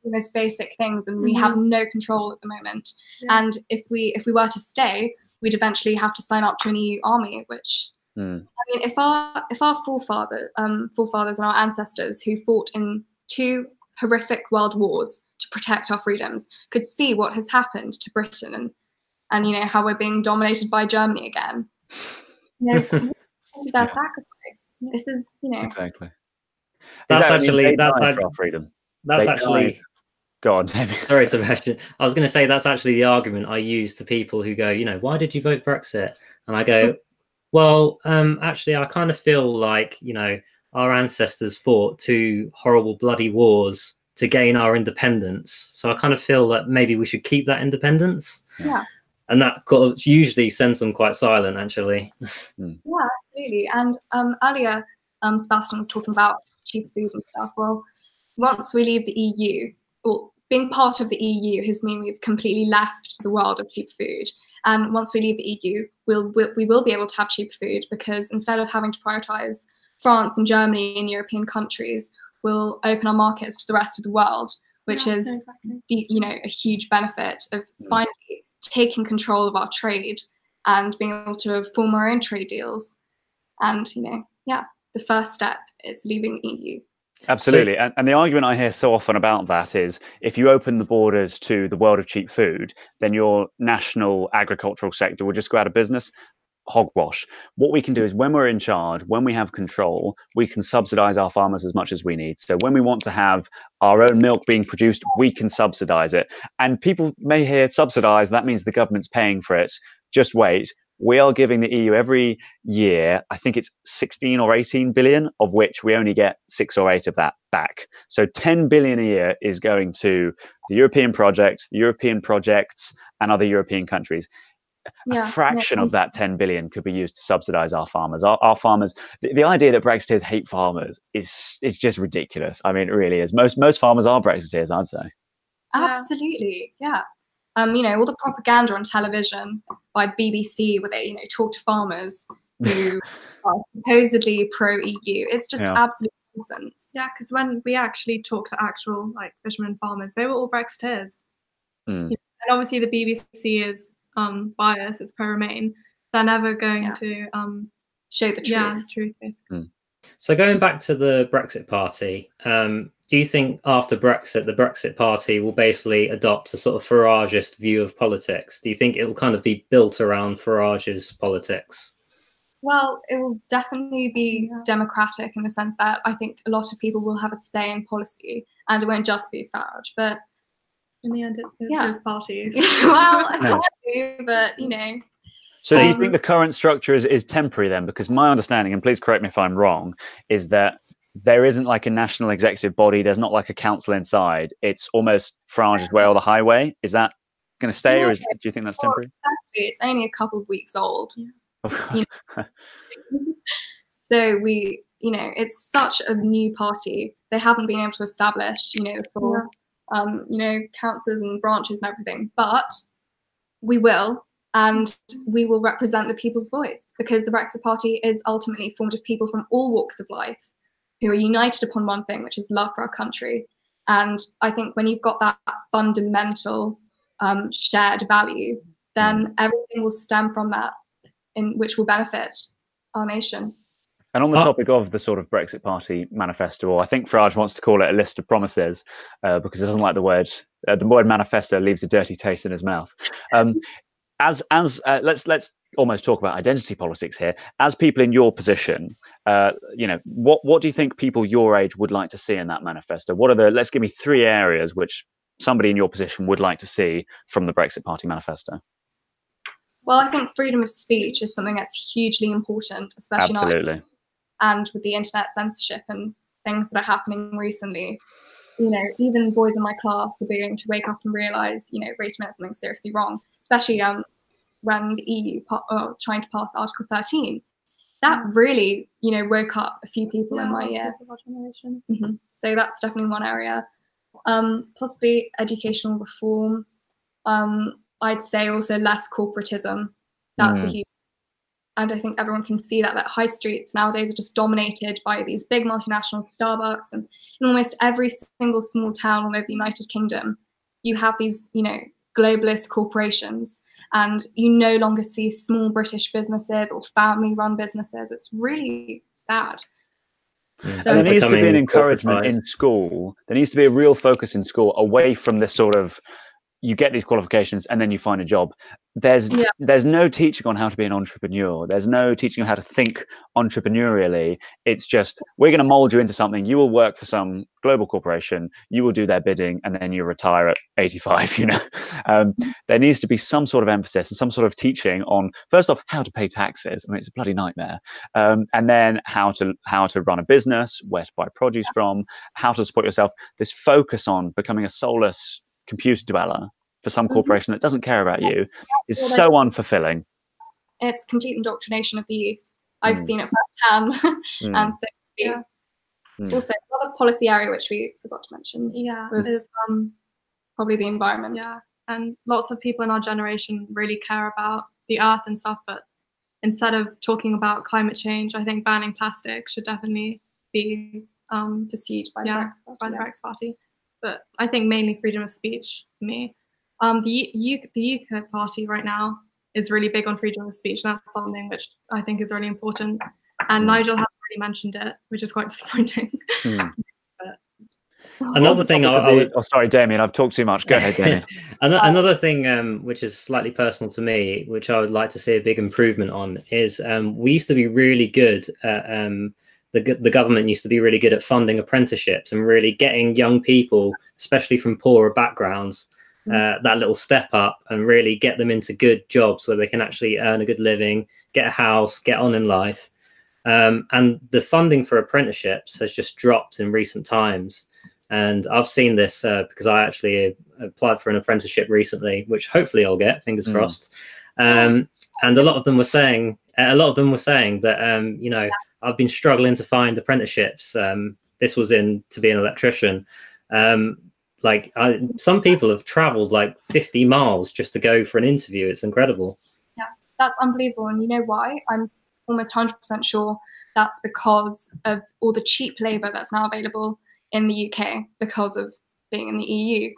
The most basic things, and we mm-hmm. have no control at the moment. Yeah. And if we if we were to stay, we'd eventually have to sign up to an EU army, which Mm. I mean, if our if our forefathers, um, forefathers and our ancestors who fought in two horrific world wars to protect our freedoms could see what has happened to Britain and and you know how we're being dominated by Germany again, you know, their sacrifice. This is you know exactly. That's that actually that's for our freedom. That's they actually. Died. Go on, Sorry, Sebastian. I was going to say that's actually the argument I use to people who go, you know, why did you vote Brexit? And I go, well, um, actually, I kind of feel like you know our ancestors fought two horrible, bloody wars to gain our independence. So I kind of feel that maybe we should keep that independence. Yeah. And that kind of usually sends them quite silent, actually. Hmm. Yeah, absolutely. And um, earlier, um, Sebastian was talking about cheap food and stuff. Well, once we leave the EU, well, being part of the EU has mean we've completely left the world of cheap food. And once we leave the EU, we'll, we'll, we will be able to have cheap food because instead of having to prioritize France and Germany and European countries, we'll open our markets to the rest of the world, which yeah, is exactly. the you know a huge benefit of finally taking control of our trade and being able to form our own trade deals. And you know, yeah, the first step is leaving the EU. Absolutely. So, and, and, the argument I hear so often about that is if you open the borders to the world of cheap food, then your national agricultural sector will just go out of business. Hogwash. What we can do is when we're in charge, when we have control, we can subsidize our farmers as much as we need. So when we want to have our own milk being produced, we can subsidize it. And people may hear subsidize, that means the government's paying for it. Just wait we are giving the EU every year, I think it's 16 or 18 billion, of which we only get six or eight of that back. So 10 billion a year is going to the European project, the European projects, and other European countries. Yeah, a fraction yeah. of that 10 billion could be used to subsidize our farmers. Our, our farmers, the, the, idea that Brexiteers hate farmers is is just ridiculous. I mean, it really is. Most most farmers are Brexiteers, I'd say. Absolutely, yeah. Um, you know, all the propaganda on television by BBC where they, you know, talk to farmers who are supposedly pro EU. It's just Yeah. absolute nonsense. Yeah, because when we actually talked to actual like fishermen farmers, they were all Brexiteers. Mm. And obviously the BBC is um biased, it's pro Remain. They're never going Yeah. to um Show the truth. yeah, the truth basically. So going back to the Brexit Party, um, do you think after Brexit, the Brexit Party will basically adopt a sort of Farageist view of politics? Do you think it will kind of be built around Farage's politics? Well, it will definitely be democratic in the sense that I think a lot of people will have a say in policy, and it won't just be Farage. But In the end it is Yeah. those parties. well, Yeah. hardly, but you know, So do you Um, think the current structure is, is temporary then? Because my understanding, and please correct me if I'm wrong, is that there isn't like a national executive body. There's not like a council inside. It's almost Farage's way or the highway. Is that going to stay, or is, do you think that's Well, temporary? firstly, it's only a couple of weeks old. So we, you know, it's such a new party. They haven't been able to establish, you know, for, full, um, you know, councils and branches and everything. But we will, and we will represent the people's voice because the Brexit Party is ultimately formed of people from all walks of life who are united upon one thing, which is love for our country. And I think when you've got that fundamental um, shared value, then everything will stem from that, in which will benefit our nation. And on the Uh, topic of the sort of Brexit Party manifesto, or I think Farage wants to call it a list of promises uh, because he doesn't like the word. Uh, the word manifesto leaves a dirty taste in his mouth. Um, as as uh, let's let's almost talk about identity politics here. As people in your position, uh, you know, what what do you think people your age would like to see in that manifesto? What are the? Let's give me three areas which somebody in your position would like to see from the Brexit Party manifesto. Well, I think freedom of speech is something that's hugely important, especially now Absolutely. and with the internet censorship and things that are happening recently. You know, even boys in my class are beginning to wake up and realize, you know, wait a minute, something's seriously wrong. Especially um, when the EU pa- are trying to pass Article 13. That really, you know, woke up a few people in my year. people of our generation. hmm So that's definitely one area. Um, possibly educational reform. Um, I'd say also less corporatism. That's a Mm. huge. And I think everyone can see that that high streets nowadays are just dominated by these big multinational Starbucks, and in almost every single small town all over the United Kingdom, you have these, you know, globalist corporations, and you no longer see small British businesses or family-run businesses. It's really sad. Yeah. So- and there needs to be an encouragement in school. There needs to be a real focus in school away from this sort of you get these qualifications and then you find a job. There's Yeah. there's no teaching on how to be an entrepreneur. There's no teaching on how to think entrepreneurially. It's just we're going to mold you into something. You will work for some global corporation. You will do their bidding, and then you retire at 85. You know, um, there needs to be some sort of emphasis and some sort of teaching on first off how to pay taxes. I mean, it's a bloody nightmare, um, and then how to how to run a business, where to buy produce from, how to support yourself. This focus on becoming a soulless computer dweller for some Mhm. corporation that doesn't care about you is Well, so unfulfilling. It's complete indoctrination of the youth. I've Mm. seen it firsthand, Mm. and so to. Yeah. Mm. Also, another policy area which we forgot to mention Yeah, was is um probably the environment. yeah, and lots of people in our generation really care about the earth and stuff, but instead of talking about climate change, I think banning plastic should definitely be um Pursued by Yeah, the Brexit by the yeah. Brexit Party. But I think mainly freedom of speech for me. Um, the U- U- the UK Party right now is really big on freedom of speech, and that's something which I think is really important. And Mm. Nigel has already mentioned it, which is quite disappointing. Hmm. Another thing I, Topic I would Oh, sorry, Damian. I've talked too much. Go ahead, Damian. Another thing, um, which is slightly personal to me, which I would like to see a big improvement on, is um, we used to be really good at um, the the government used to be really good at funding apprenticeships and really getting young people, especially from poorer backgrounds, uh, that little step up and really get them into good jobs where they can actually earn a good living, get a house, get on in life. Um, and the funding for apprenticeships has just dropped in recent times. And I've seen this uh, because I actually applied for an apprenticeship recently, which hopefully I'll get, fingers mm. crossed. Um, and a lot of them were saying, a lot of them were saying that, um, you know, I've been struggling to find apprenticeships. Um, this was in to be an electrician. Um, like I, some people have traveled like 50 miles just to go for an interview. It's incredible. Yeah, that's unbelievable. And you know why? I'm almost 100% sure that's because of all the cheap labor that's now available in the UK because of being in the EU.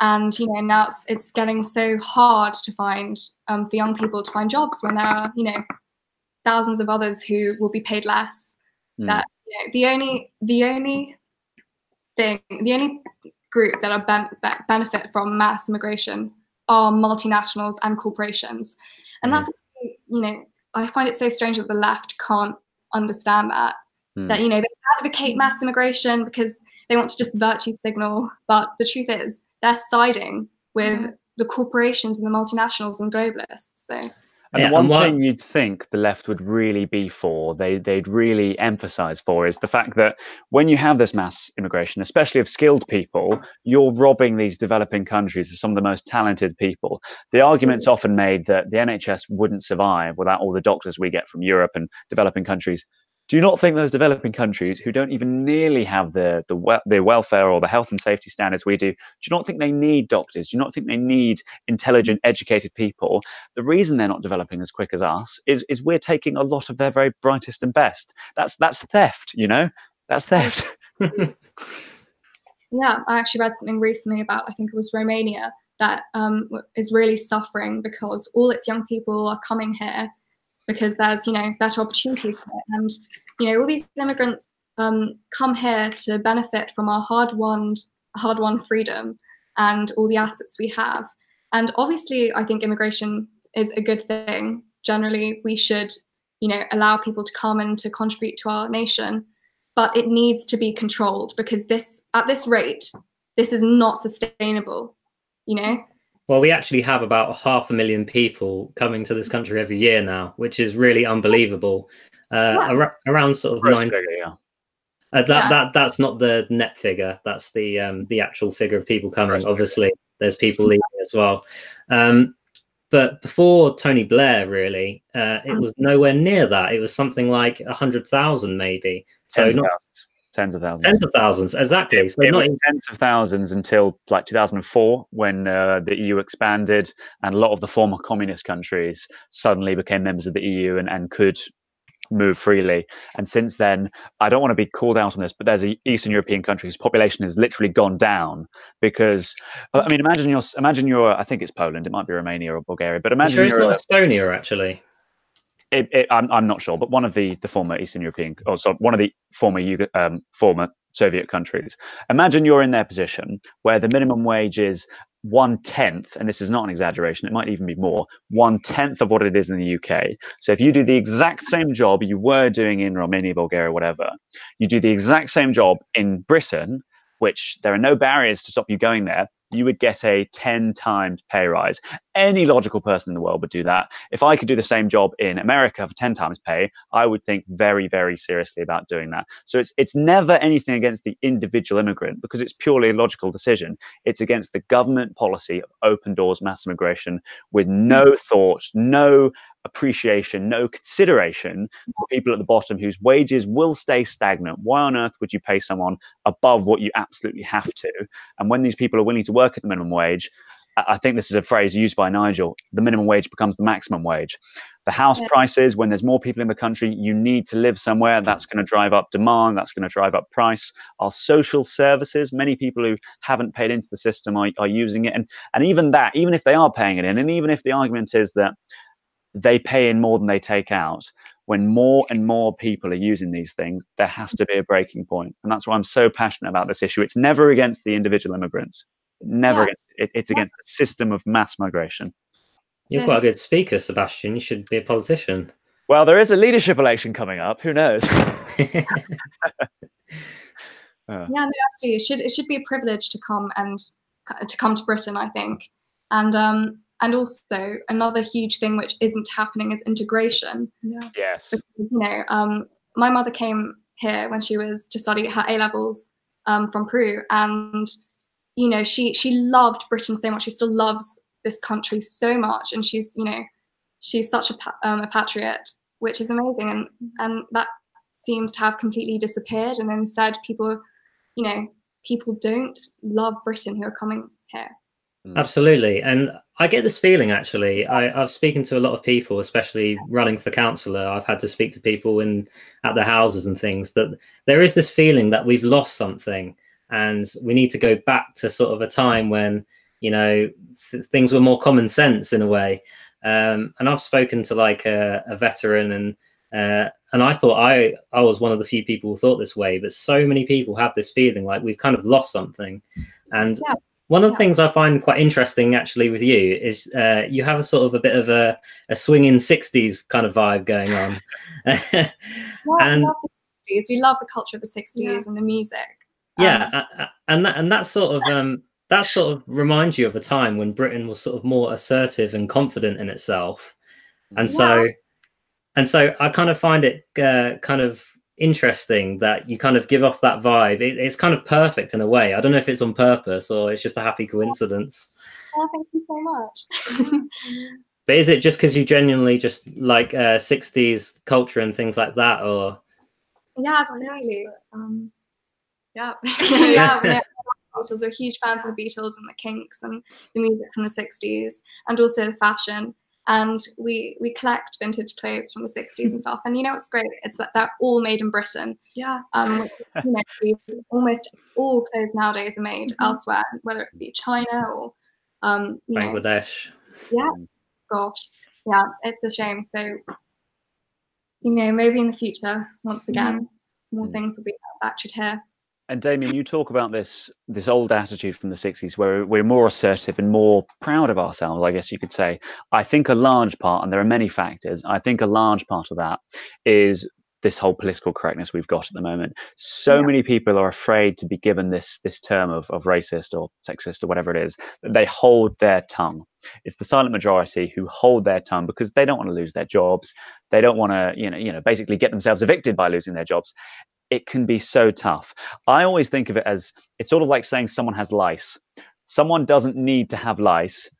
And you know now it's, it's getting so hard to find um, for young people to find jobs when there are you know thousands of others who will be paid less. Mm. That you know, the only the only thing the only group that are ben- that benefit from mass immigration are multinationals and corporations, and mm. that's you know I find it so strange that the left can't understand that. Mm. That you know they advocate mass immigration because they want to just virtue signal, but the truth is they're siding with mm. the corporations and the multinationals and globalists. So and yeah, the one and what... thing you'd think the left would really be for, they, they'd really emphasize for, is the fact that when you have this mass immigration, especially of skilled people, you're robbing these developing countries of some of the most talented people. The argument's often made that the NHS wouldn't survive without all the doctors we get from Europe and developing countries do you not think those developing countries who don't even nearly have the the, the welfare or the health and safety standards we do, do you not think they need doctors? Do you not think they need intelligent, educated people? The reason they're not developing as quick as us is is we're taking a lot of their very brightest and best. That's that's theft, you know. That's theft. yeah, I actually read something recently about I think it was Romania that um, is really suffering because all its young people are coming here because there's you know better opportunities and you know all these immigrants um, come here to benefit from our hard-won hard-won freedom and all the assets we have. And obviously i think immigration is a good thing. Generally we should you know allow people to come and to contribute to our nation but it needs to be controlled because this at this rate this is not sustainable you know? Well, we actually have about half a million people coming to this country every year now, which is really unbelievable. Uh, ar- around sort of nine. Figure, yeah. Uh, that yeah. that that's not the net figure. That's the um, the actual figure of people coming. Obviously, there's people leaving as well. Um, but before Tony Blair, really, uh, it was nowhere near that. It was something like a hundred thousand, maybe. So not, tens of thousands. Tens of thousands, exactly. It, so it not tens of thousands until like 2004, when uh, the EU expanded, and a lot of the former communist countries suddenly became members of the EU and, and could move freely. And since then, I don't want to be called out on this, but there's an Eastern European country whose population has literally gone down because, I mean, imagine you're, imagine you're, I think it's Poland, it might be Romania or Bulgaria, but imagine sure it's not Estonia actually. It, it, I'm, I'm not sure, but one of the, the former Eastern European, or so one of the former um, former Soviet countries. Imagine you're in their position where the minimum wage is one tenth, and this is not an exaggeration, it might even be more, one tenth of what it is in the UK. So if you do the exact same job you were doing in Romania, Bulgaria, whatever, you do the exact same job in Britain, which there are no barriers to stop you going there, you would get a 10 times pay rise. Any logical person in the world would do that. If I could do the same job in America for 10 times pay, I would think very, very seriously about doing that. So it's, it's never anything against the individual immigrant because it's purely a logical decision. It's against the government policy of open doors mass immigration with hmm. no thought, no appreciation, no consideration for people at the bottom whose wages will stay stagnant. Why on earth would you pay someone above what you absolutely have to? And when these people are willing to work at the minimum wage, I think this is a phrase used by Nigel the minimum wage becomes the maximum wage. The house yeah. prices, when there's more people in the country, you need to live somewhere. That's going to drive up demand. That's going to drive up price. Our social services, many people who haven't paid into the system are, are using it. And, and even that, even if they are paying it in, and even if the argument is that they pay in more than they take out. When more and more people are using these things, there has to be a breaking point. And that's why I'm so passionate about this issue. It's never against the individual immigrants, never yeah. against it, it's against the system of mass migration. You're quite a good speaker, Sebastian. You should be a politician. Well, there is a leadership election coming up. Who knows? yeah, no, absolutely. It should it should be a privilege to come and to come to Britain. I think, and um, and also another huge thing which isn't happening is integration. Yeah. Yes. Because, you know, um, my mother came here when she was to study her A levels um, from Peru, and you know she she loved Britain so much. She still loves this country so much, and she's you know she's such a, um, a patriot, which is amazing, and and that seems to have completely disappeared. And instead, people, you know, people don't love Britain who are coming here. Mm. Absolutely. And I get this feeling actually. I, I've spoken to a lot of people, especially running for councillor. I've had to speak to people in at the houses and things that there is this feeling that we've lost something and we need to go back to sort of a time when, you know, th- things were more common sense in a way. Um, and I've spoken to like a, a veteran and uh, and I thought I I was one of the few people who thought this way, but so many people have this feeling like we've kind of lost something. And yeah. One of the things I find quite interesting actually with you is uh, you have a sort of a bit of a, a swinging 60s kind of vibe going on. and love the 60s. We love the culture of the 60s yeah. and the music. Yeah, um, and that and that sort of um, that sort of reminds you of a time when Britain was sort of more assertive and confident in itself. And yeah. so and so I kind of find it uh, kind of interesting that you kind of give off that vibe. It, it's kind of perfect in a way. I don't know if it's on purpose or it's just a happy coincidence. Oh, thank you so much. but is it just because you genuinely just like uh, 60s culture and things like that, or? Yeah, absolutely. Um, yeah, yeah. yeah. Beatles. We're huge fans of the Beatles and the Kinks and the music from the 60s and also the fashion and we we collect vintage clothes from the 60s and stuff and you know what's great it's that they're all made in britain yeah um which, you know almost all clothes nowadays are made mm-hmm. elsewhere whether it be china or um you bangladesh know, yeah gosh yeah it's a shame so you know maybe in the future once again mm-hmm. more things will be manufactured here and Damian, you talk about this this old attitude from the '60s, where we're more assertive and more proud of ourselves. I guess you could say. I think a large part, and there are many factors. I think a large part of that is this whole political correctness we've got at the moment. So yeah. many people are afraid to be given this this term of, of racist or sexist or whatever it is. That they hold their tongue. It's the silent majority who hold their tongue because they don't want to lose their jobs. They don't want to, you know, you know, basically get themselves evicted by losing their jobs it can be so tough. I always think of it as it's sort of like saying someone has lice. Someone doesn't need to have lice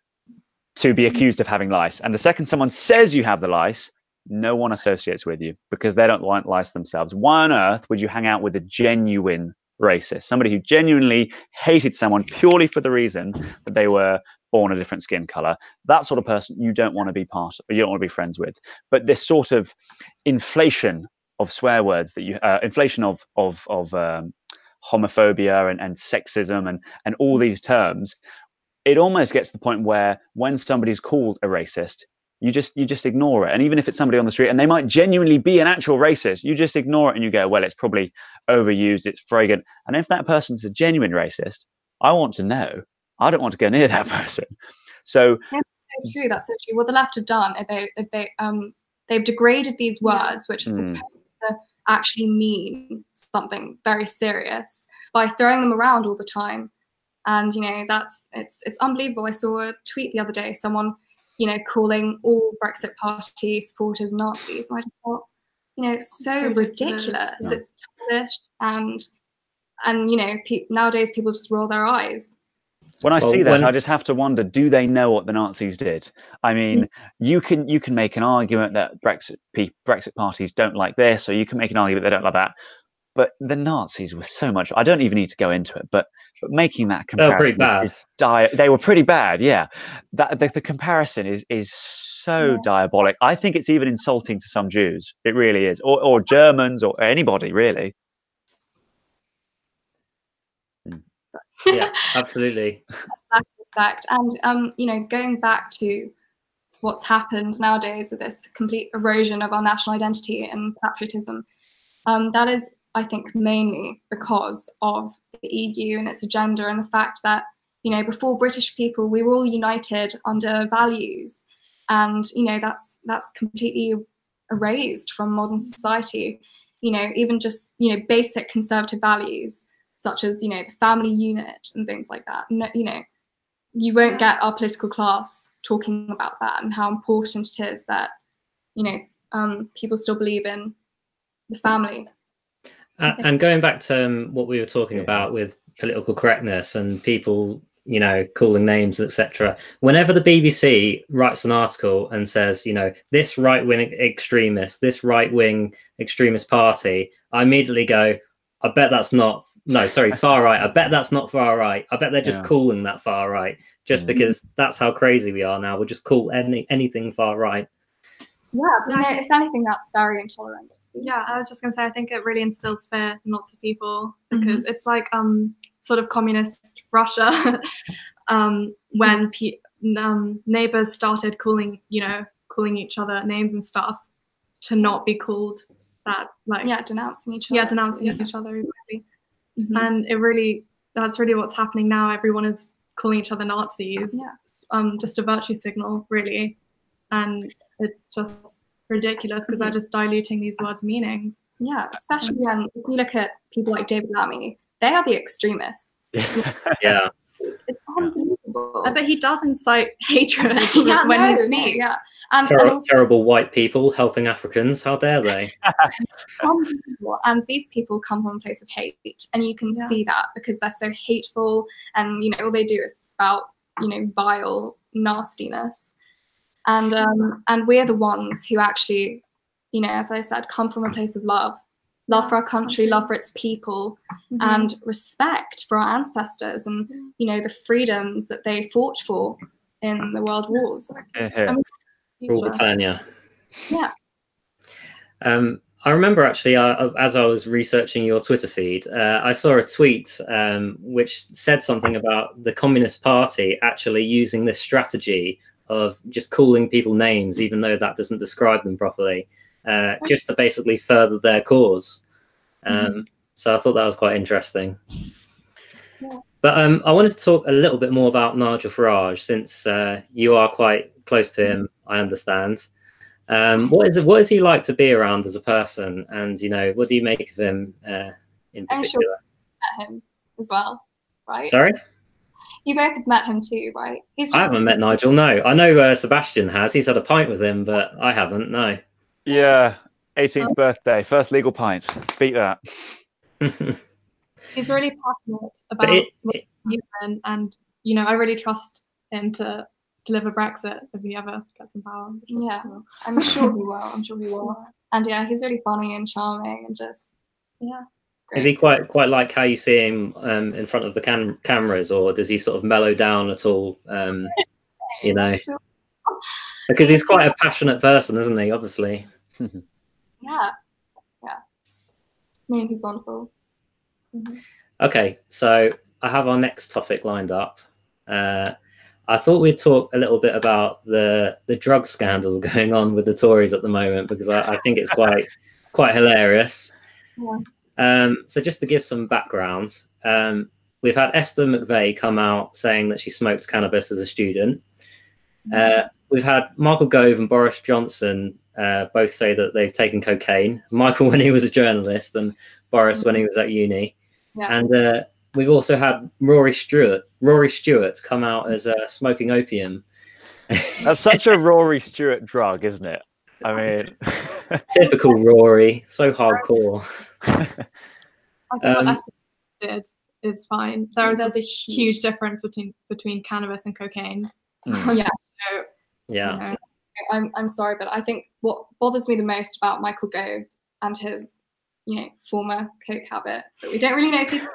to be mm-hmm. accused of having lice. And the second someone says you have the lice, no one associates with you because they don't want lice themselves. Why on earth would you hang out with a genuine racist, somebody who genuinely hated someone purely for the reason that they were born a different skin color? That sort of person you don't want to be part of, you don't want to be friends with. But this sort of inflation of swear words that you uh, inflation of of of um, homophobia and, and sexism and and all these terms it almost gets to the point where when somebody's called a racist you just you just ignore it. And even if it's somebody on the street and they might genuinely be an actual racist you just ignore it and you go well it's probably overused it's fragrant. And if that person's a genuine racist i want to know. I don't want to go near that person. So that's so true that's so true. What the left have done if they if they um they've degraded these words which are mm. supposed to actually mean something very serious by throwing them around all the time. And you know that's it's it's unbelievable. I saw a tweet the other day, someone you know calling all Brexit Party supporters Nazis, and I just thought, you know, it's so, so ridiculous. ridiculous. Yeah. It's childish, and and you know pe- nowadays people just roll their eyes when I well, see that, when... I just have to wonder: Do they know what the Nazis did? I mean, mm. you can you can make an argument that Brexit Brexit parties don't like this, or you can make an argument they don't like that. But the Nazis were so much. I don't even need to go into it. But but making that comparison is, is di- they were pretty bad. Yeah, that the, the comparison is is so yeah. diabolic. I think it's even insulting to some Jews. It really is, or or Germans, or anybody really. Yeah, absolutely. respect, and um, you know, going back to what's happened nowadays with this complete erosion of our national identity and patriotism, um, that is, I think, mainly because of the EU and its agenda and the fact that you know, before British people, we were all united under values, and you know, that's that's completely erased from modern society. You know, even just you know, basic conservative values such as you know the family unit and things like that. No, you know, you won't get our political class talking about that and how important it is that you know um, people still believe in the family. and going back to um, what we were talking about with political correctness and people you know calling names etc whenever the bbc writes an article and says you know this right-wing extremist this right-wing extremist party i immediately go i bet that's not no sorry far right i bet that's not far right i bet they're just yeah. calling that far right just mm. because that's how crazy we are now we'll just call any anything far right yeah but no, if anything that's very intolerant yeah i was just going to say i think it really instills fear in lots of people because mm-hmm. it's like um sort of communist Russia um, when pe- um, neighbors started calling, you know, calling each other names and stuff to not be called that, like yeah, denouncing each other. Yeah, denouncing yeah. each other. Exactly. Mm-hmm. And it really, that's really what's happening now. Everyone is calling each other Nazis. Yeah. Um, just a virtue signal, really, and it's just ridiculous because mm-hmm. they're just diluting these words' meanings. Yeah, especially when if you look at people like David Lammy, they are the extremists. yeah. It's unbelievable. But he does incite hatred yeah, when no, he speaks. yeah. And, Ter- and also, terrible white people helping Africans. How dare they? and these people come from a place of hate, and you can yeah. see that because they're so hateful, and you know all they do is spout, you know, vile nastiness, and um, and we're the ones who actually, you know, as I said, come from a place of love love for our country, love for its people, mm-hmm. and respect for our ancestors and you know the freedoms that they fought for in the world wars. Rule Britannia. Yeah. Um, I remember actually, uh, as I was researching your Twitter feed, uh, I saw a tweet um, which said something about the Communist Party actually using this strategy of just calling people names, even though that doesn't describe them properly uh, just to basically further their cause. Um, mm-hmm. So I thought that was quite interesting. Yeah. But um, I wanted to talk a little bit more about Nigel Farage, since uh, you are quite close to him. I understand. Um, what is what is he like to be around as a person, and you know, what do you make of him uh, in particular? Sure met him as well, right? Sorry. You both have met him too, right? Just... I haven't met Nigel. No, I know uh, Sebastian has. He's had a pint with him, but I haven't. No. Yeah, 18th birthday, first legal pint. Beat that. He's really passionate about it, it, and, and you know I really trust him to deliver Brexit if he ever gets in power. Yeah, I'm sure he will. I'm sure he will. And yeah, he's really funny and charming and just yeah. Great. Is he quite quite like how you see him um, in front of the cam- cameras, or does he sort of mellow down at all? Um, you know, because he's quite a passionate person, isn't he? Obviously. yeah, yeah. No, he's wonderful. Mm-hmm. Okay, so I have our next topic lined up. Uh, I thought we'd talk a little bit about the the drug scandal going on with the Tories at the moment because I, I think it's quite quite hilarious. Yeah. Um, so just to give some background, um, we've had Esther McVey come out saying that she smoked cannabis as a student. Mm-hmm. Uh, we've had Michael Gove and Boris Johnson uh, both say that they've taken cocaine. Michael when he was a journalist, and Boris mm-hmm. when he was at uni. Yeah. And uh, we've also had Rory Stewart. Rory Stewart come out as uh, smoking opium. That's such a Rory Stewart drug, isn't it? I mean, typical Rory, so hardcore. I think um, what did is fine. There is there's a huge difference between between cannabis and cocaine. Mm. yeah. So, yeah. You know, I'm, I'm sorry, but I think what bothers me the most about Michael Gove and his, you know, former coke habit, but we don't really know if he's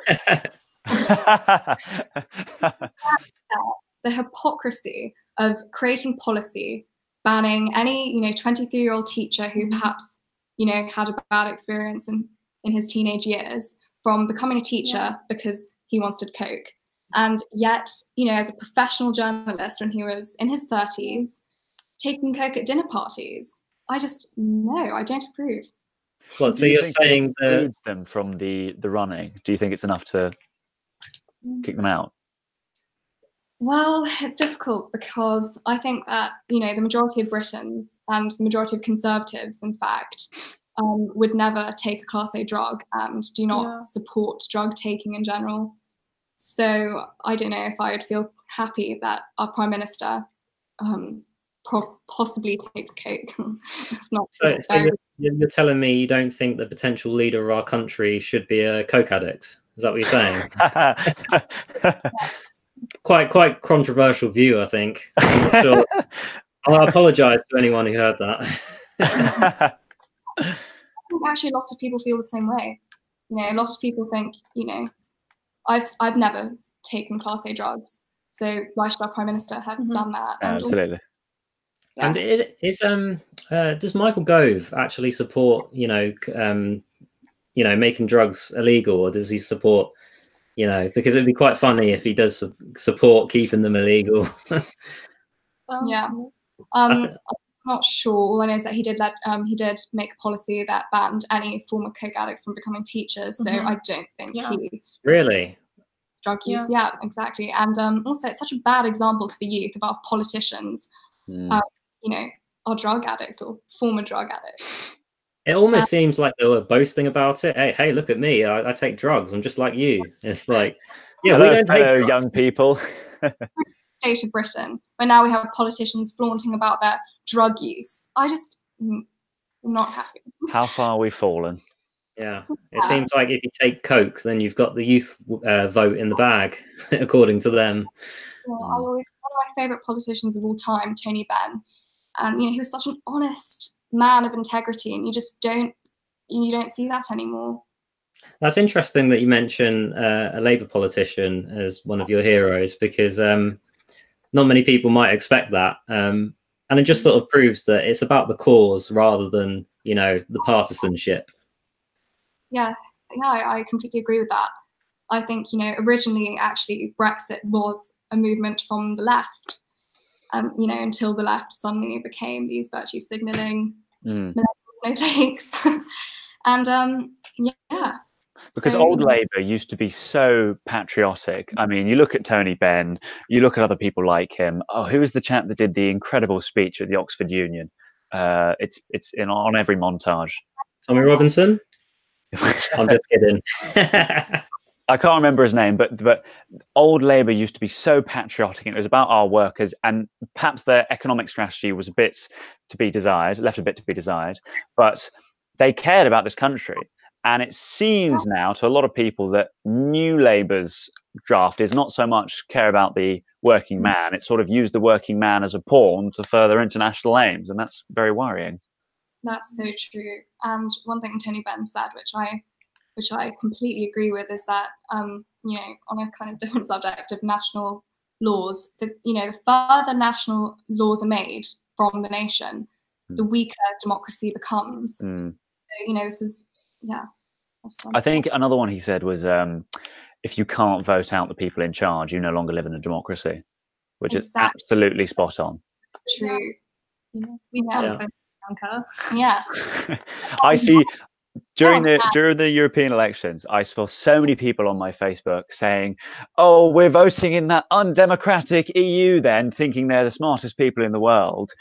the hypocrisy of creating policy banning any, you know, 23 year old teacher who mm-hmm. perhaps, you know, had a bad experience in, in his teenage years from becoming a teacher yeah. because he wanted coke. And yet, you know, as a professional journalist when he was in his 30s, taking coke at dinner parties. I just no, I don't approve. Well, so you are saying that them from the the running. Do you think it's enough to kick them out? Well, it's difficult because I think that you know the majority of Britons and the majority of Conservatives, in fact, um, would never take a Class A drug and do not yeah. support drug taking in general. So I don't know if I would feel happy that our Prime Minister um, pro- possibly takes coke. not so, so you're, you're, telling me you don't think the potential leader of our country should be a coke addict? Is that what you're saying? quite quite controversial view, I think. Sure. I apologise to anyone who heard that. actually, a lot of people feel the same way. You know, a lot of people think, you know, I've I've never taken class A drugs, so why should our prime minister have mm-hmm. done that? And Absolutely. Yeah. And is, is um uh, does Michael Gove actually support you know um you know making drugs illegal, or does he support you know because it'd be quite funny if he does su- support keeping them illegal? yeah, um, I'm not sure. All I know is that he did let um he did make a policy that banned any former coke addicts from becoming teachers. So mm-hmm. I don't think yeah. he really drug use. Yeah, yeah exactly. And um, also, it's such a bad example to the youth of our politicians. Mm. Um, you know, are drug addicts or former drug addicts. It almost um, seems like they were boasting about it. Hey, hey, look at me! I, I take drugs. I'm just like you. It's like, yeah, hello, we don't hello, young people. state of Britain, where now we have politicians flaunting about their drug use. I just, I'm not happy. How far we've fallen. Yeah, it yeah. seems like if you take Coke, then you've got the youth uh, vote in the bag, according to them. Well, I always one of my favourite politicians of all time, Tony Benn, and you know he was such an honest man of integrity, and you just don't you don't see that anymore. That's interesting that you mention uh, a Labour politician as one of your heroes because um, not many people might expect that, um, and it just sort of proves that it's about the cause rather than you know the partisanship. Yeah, yeah, I, completely agree with that. I think you know originally actually Brexit was a movement from the left, and you know until the left suddenly became these virtue signaling mm. snowflakes, and um, yeah. Because so, old Labour used to be so patriotic. I mean, you look at Tony Benn, you look at other people like him. Oh, who was the chap that did the incredible speech at the Oxford Union? Uh, it's it's in on every montage. Tommy Robinson. I'm just kidding. I can't remember his name, but but old Labour used to be so patriotic. And it was about our workers, and perhaps their economic strategy was a bit to be desired, left a bit to be desired. But they cared about this country, and it seems now to a lot of people that New Labour's draft is not so much care about the working man; it's sort of use the working man as a pawn to further international aims, and that's very worrying. That's so true. And one thing Tony Benn said, which I which I completely agree with, is that um, you know, on a kind of different subject of national laws, the you know, the further national laws are made from the nation, mm. the weaker democracy becomes. Mm. So, you know, this is yeah. I think another one he said was um, if you can't vote out the people in charge, you no longer live in a democracy, which exactly. is absolutely spot on. True. Yeah. We yeah. Yeah. I see during the during the European elections, I saw so many people on my Facebook saying, "Oh, we're voting in that undemocratic EU." Then thinking they're the smartest people in the world.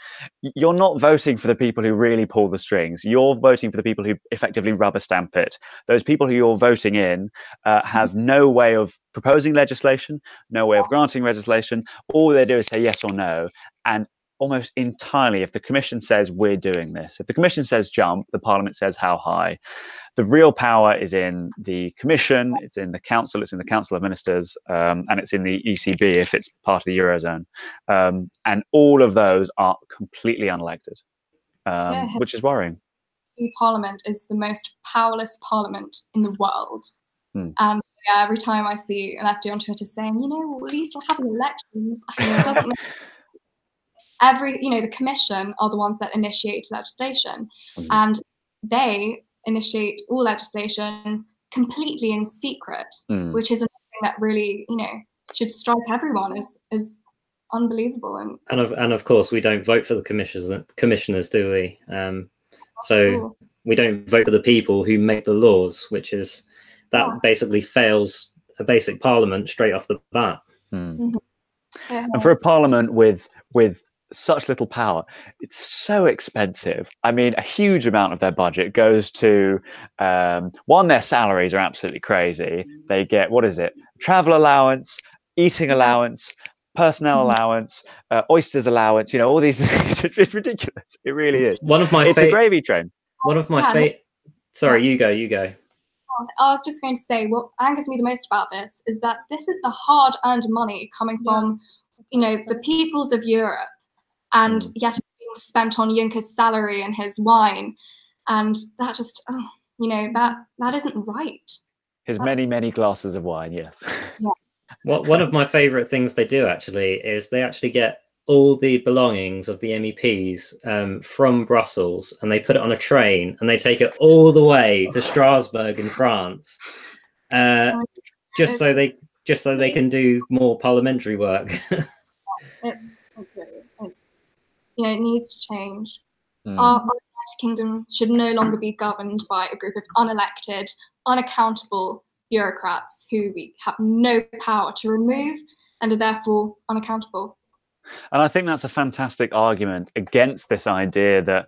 You're not voting for the people who really pull the strings. You're voting for the people who effectively rubber stamp it. Those people who you're voting in uh, have no way of proposing legislation, no way of granting legislation. All they do is say yes or no, and almost entirely if the commission says we're doing this if the commission says jump the parliament says how high the real power is in the commission it's in the council it's in the council of ministers um, and it's in the ecb if it's part of the eurozone. Um, and all of those are completely unelected um, yeah, which is worrying. the parliament is the most powerless parliament in the world. Hmm. and yeah, every time I see an FD on Twitter saying, you know, at least we're having elections, I mean, it doesn't every you know the commission are the ones that initiate legislation mm-hmm. and they initiate all legislation completely in secret mm. which is something that really you know should strike everyone as as unbelievable and and of and of course we don't vote for the commissioners commissioners do we um so we don't vote for the people who make the laws which is that yeah. basically fails a basic parliament straight off the bat mm. mm-hmm. yeah. and for a parliament with with such little power. It's so expensive. I mean, a huge amount of their budget goes to um, one, their salaries are absolutely crazy. They get, what is it, travel allowance, eating allowance, personnel Mhm. allowance, uh, oysters allowance. You know, all these things. It's ridiculous. It really is. One of my It's a gravy train. one of my Yeah, fa- Sorry, you go. You go. I was just going to say what angers me the most about this is that this is the hard-earned money coming Yeah. from, you know, the peoples of Europe, and Mm. yet it's being spent on Juncker's salary and his wine, and that just, oh, you know, that that isn't right. His That's- many, many glasses of wine. Yes. Yeah. What one of my favourite things they do actually is they actually get all the belongings of the MEPs um, from Brussels and they put it on a train and they take it all the way to Strasbourg in France, uh, just so they just so they can do more parliamentary work. It's it's really it's you know it needs to change. Mm. Our, our United Kingdom should no longer be governed by a group of unelected, unaccountable bureaucrats who we have no power to remove and are therefore unaccountable. And I think that's a fantastic argument against this idea that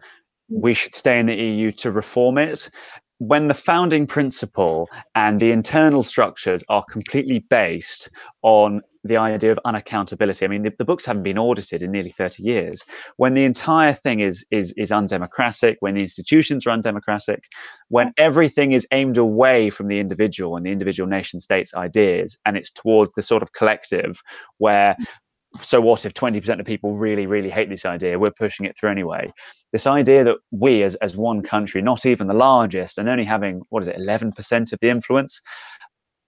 we should stay in the EU to reform it. When the founding principle and the internal structures are completely based on the idea of unaccountability. I mean, the, the books haven't been audited in nearly 30 years. When the entire thing is, is, is undemocratic, when the institutions are undemocratic, when everything is aimed away from the individual and the individual nation states' ideas, and it's towards the sort of collective where so what if 20% of people really really hate this idea we're pushing it through anyway this idea that we as, as one country not even the largest and only having what is it 11% of the influence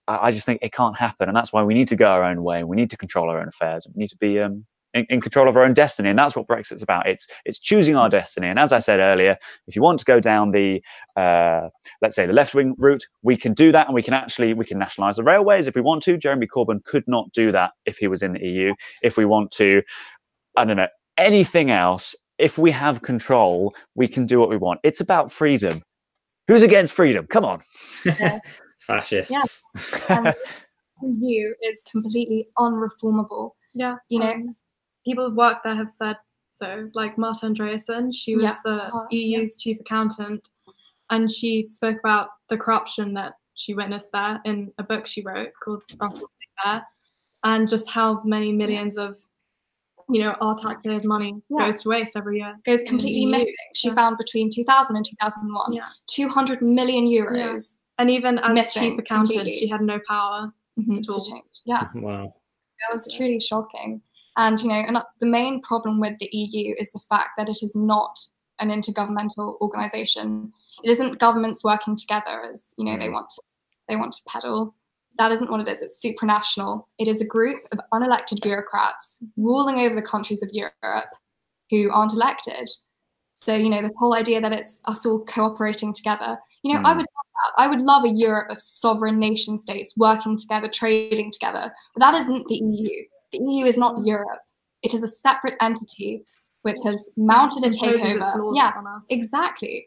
I, just think it can't happen. And that's why we need to go our own way. We need to control our own affairs. We need to be um, in, in control of our own destiny. And that's what brexit's about. It's it's choosing our destiny. And as i said earlier if you want to go down the uh, let's say the left wing route we can do that. And we can actually we can nationalize the railways if we want to. Jeremy corbyn could not do that if he was in the eu if we want to i don't know anything else if we have control we can do what we want. It's about freedom. Who's against freedom? Come on Fascists. And EU is completely unreformable. Yeah. You know- um, people who've worked there have said so. Like Marta Andreasen, she was Yeah, the of course, yeah. EU's chief accountant, and she spoke about the corruption that she witnessed there in a book she wrote called Brussels There, and just how many millions of you know our taxpayers' money Yeah. goes to waste every year. Goes completely missing. She yeah. found between 2000 and 2001 Yeah. 200 million euros And even as Missing chief accountant, completely. she had no power. mhm, all. to change. Yeah. Wow. That was truly shocking. And you know, and uh, the main problem with the EU is the fact that it is not an intergovernmental organization. It isn't governments working together as you know they Mm. want to, they want to peddle. That isn't what it is. It's supranational. It is a group of unelected bureaucrats ruling over the countries of Europe who aren't elected. So you know this whole idea that it's us all cooperating together. You know, I Mm. would love that. I would love a Europe of sovereign nation states working together, trading together. But that isn't the EU. The EU is not Europe. It is a separate entity which has mounted a Imposes its takeover. laws Yeah, on us. exactly.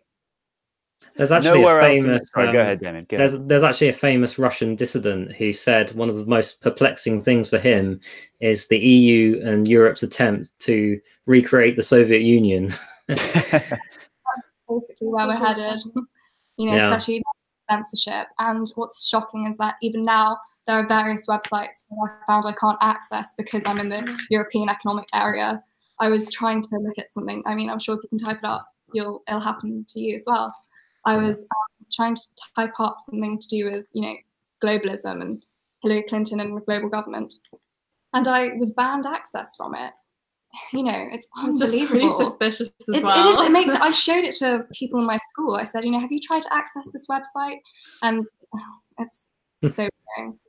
There's actually nowhere a famous. the- sorry, go um, ahead Damian go There's ahead. there's actually a famous Russian dissident who said one of the most perplexing things for him is the EU and Europe's attempt to recreate the Soviet Union. Basically where we're headed. You know, Yeah. especially censorship. And what's shocking is that even now there are various websites that I found I can't access because I'm in the European Economic Area. I was trying to look at something. I mean, I'm sure if you can type it up, you'll it'll happen to you as well. I was um, trying to type up something to do with you know globalism and Hillary Clinton and the global government, and I was banned access from it. You know, it's unbelievable. It's just really suspicious as It's, well. It is. It makes. I showed it to people in my school. I said, you know, have you tried to access this website? And it's so boring.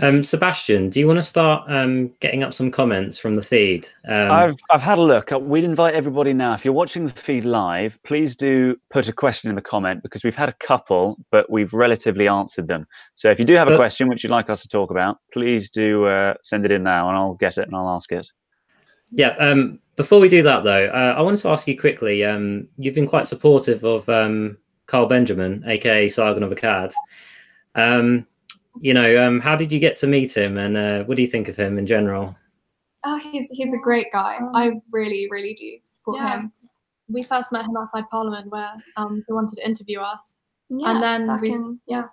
Um, Sebastian, do you want to start um, getting up some comments from the feed? Um, I've I've had a look. Uh, We'd invite everybody now. If you're watching the feed live, please do put a question in the comment because we've had a couple, but we've relatively answered them. So if you do have a question which you'd like us to talk about, please do uh, send it in now, and I'll get it and I'll ask it. Yeah. Um, before we do that, though, uh, I wanted to ask you quickly. Um, you've been quite supportive of um, Carl Benjamin, aka Sargon of Akkad. Um, you know, um, how did you get to meet him, and uh, what do you think of him in general? Oh, he's he's a great guy. Um, I really, really do support yeah. him. we first met him outside Parliament where um, they wanted to interview us, Yeah, and then we in- yeah.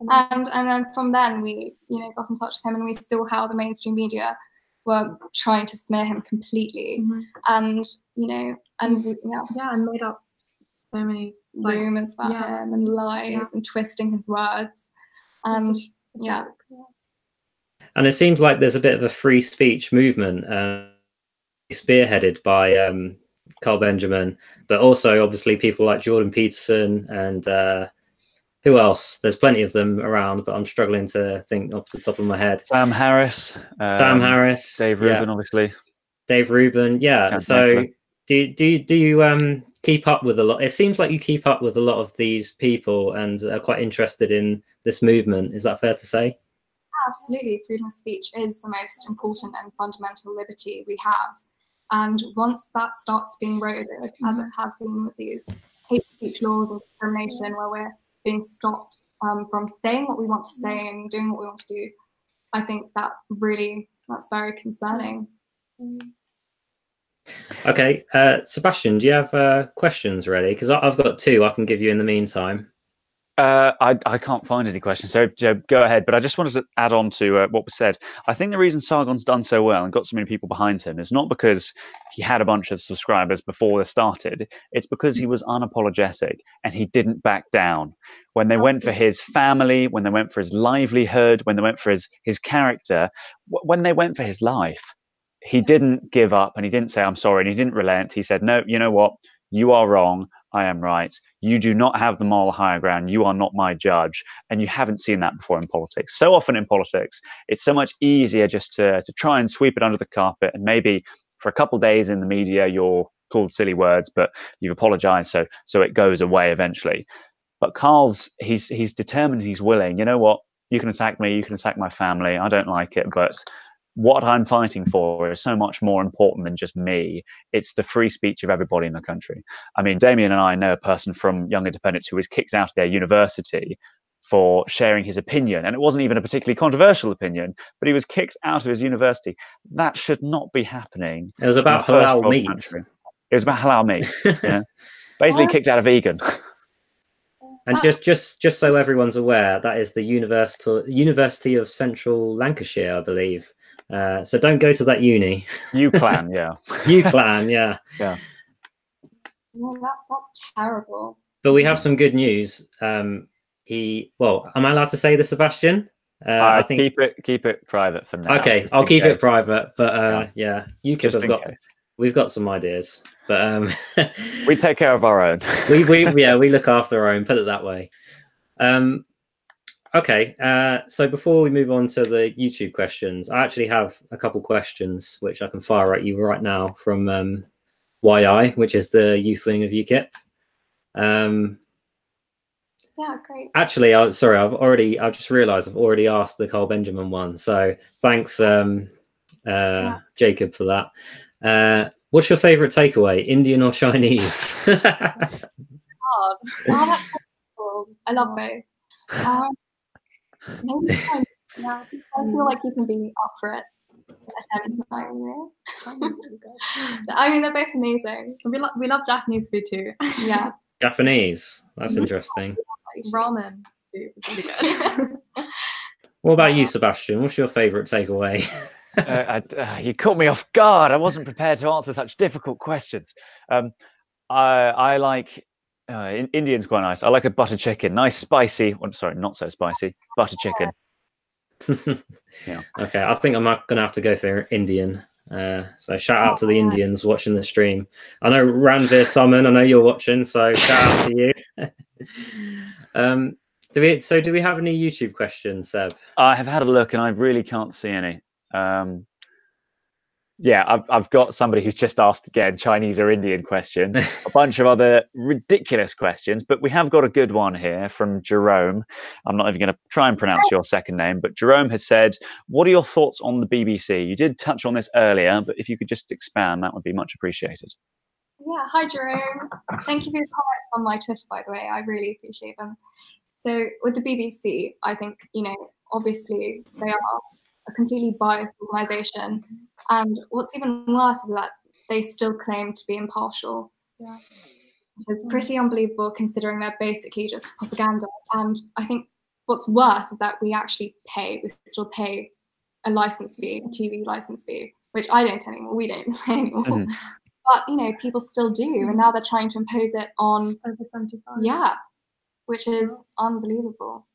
and and then from then we you know got in touch with him, and we saw how the mainstream media were trying to smear him completely, Mhm. and you know, and yeah, Yeah, and made up so many like, rumors about yeah. him and lies Yeah. and twisting his words, and a yeah. yeah. And it seems like there's a bit of a free speech movement uh, spearheaded by um, Carl Benjamin, but also obviously people like Jordan Peterson and uh, who else? There's plenty of them around, but I'm struggling to think off the top of my head. Sam Harris, Sam um, Harris, Dave yeah, Rubin, obviously. Dave Rubin, yeah. Can't so do do do you um keep up with a lot? It seems like you keep up with a lot of these people and are quite interested in this movement. Is that fair to say? Absolutely, freedom of speech is the most important and fundamental liberty we have. And once that starts being eroded, as it has been with these hate speech laws and discrimination, where we're being stopped um, from saying what we want to say and doing what we want to do, I think that really that's very concerning. Okay, uh, Sebastian, do you have uh, questions ready? Because I've got two I can give you in the meantime. Uh, I, I can't find any questions, so Joe, go ahead. But I just wanted to add on to uh, what was said. I think the reason Sargon's done so well and got so many people behind him is not because he had a bunch of subscribers before this started. It's because he was unapologetic and he didn't back down. When they went for his family, when they went for his livelihood, when they went for his his character, wh- when they went for his life, he didn't give up and he didn't say I'm sorry and he didn't relent. He said, "No, you know what? You are wrong. I am right. You do not have the moral higher ground. You are not my judge. And you haven't seen that before in politics. So often in politics, it's so much easier just to, to try and sweep it under the carpet. And maybe for a couple days in the media, you're called silly words, but you've apologized. So, so it goes away eventually. But Carl's, he's, he's determined, he's willing. You know what? You can attack me. You can attack my family. I don't like it, but what I'm fighting for is so much more important than just me. It's the free speech of everybody in the country. I mean, Damian and I know a person from Young Independents who was kicked out of their university for sharing his opinion. And it wasn't even a particularly controversial opinion, but he was kicked out of his university. That should not be happening. It was about halal meat. country. It was about halal meat. Yeah. Basically, kicked out of vegan. And just just just so everyone's aware, that is the University University of Central Lancashire, I believe. Uh, so don't go to that uni. You plan, yeah. You plan, yeah. Yeah. Well, that's that's terrible. But we have some good news. Um, he well, am I allowed to say this, Sebastian? Uh, Uh, I think keep it keep it private for now. okay. I'll keep case. it private. But uh, yeah, you could Just have got. case. We've got some ideas, but um, We take care of our own. we we yeah we look after our own. Put it that way. Um, okay. Uh, so before we move on to the YouTube questions, I actually have a couple questions which I can fire at you right now from um, YI, which is the youth wing of UKIP. Um, Yeah, great. actually, I sorry, I've already. I've just realised I've already asked the Carl Benjamin one. So thanks, um, uh, Jacob, for that. Uh, what's your favourite takeaway, Indian or Chinese? Hard. Oh, that's so cool. I love both. Um, yeah, I feel like you can be up for it. Attempt like, you? I mean, they're both amazing. we, lo- we love Japanese food too. Yeah. Japanese. That's Mhm. interesting. Ramen soup is really good. What about you, Sebastian? What's your favourite takeaway? uh, I, uh, you caught me off guard. I wasn't prepared to answer such difficult questions. Um, I, I like uh, Indian's quite nice. I like a butter chicken, nice spicy. Well, sorry, not so spicy. Butter chicken. Yeah. Okay, I think I'm not going to have to go for Indian. Uh, so shout out to the Indians watching the stream. I know Ranveer Summon. I know you're watching, so shout out to you. um, do we? So do we have any YouTube questions, Seb? I have had a look and I really can't see any. Um, yeah, I've, I've got somebody who's just asked again Chinese or Indian question, a bunch of other ridiculous questions, but we have got a good one here from Jerome. I'm not even going to try and pronounce your second name, but Jerome has said, What are your thoughts on the BBC? You did touch on this earlier, but if you could just expand, that would be much appreciated. Yeah, hi Jerome. Thank you for your comments on my Twitter, by the way. I really appreciate them. So, with the BBC, I think, you know, obviously they are a completely biased organisation. And what's even worse is that they still claim to be impartial. Yeah. Which is pretty unbelievable considering they're basically just propaganda. And I think what's worse is that we actually pay, we still pay a license fee, a TV license fee. which I don't anymore. We don't anymore. Mm-hmm. But you know, people still do, and now they're trying to impose it on over seventy-five. Yeah, which is unbelievable.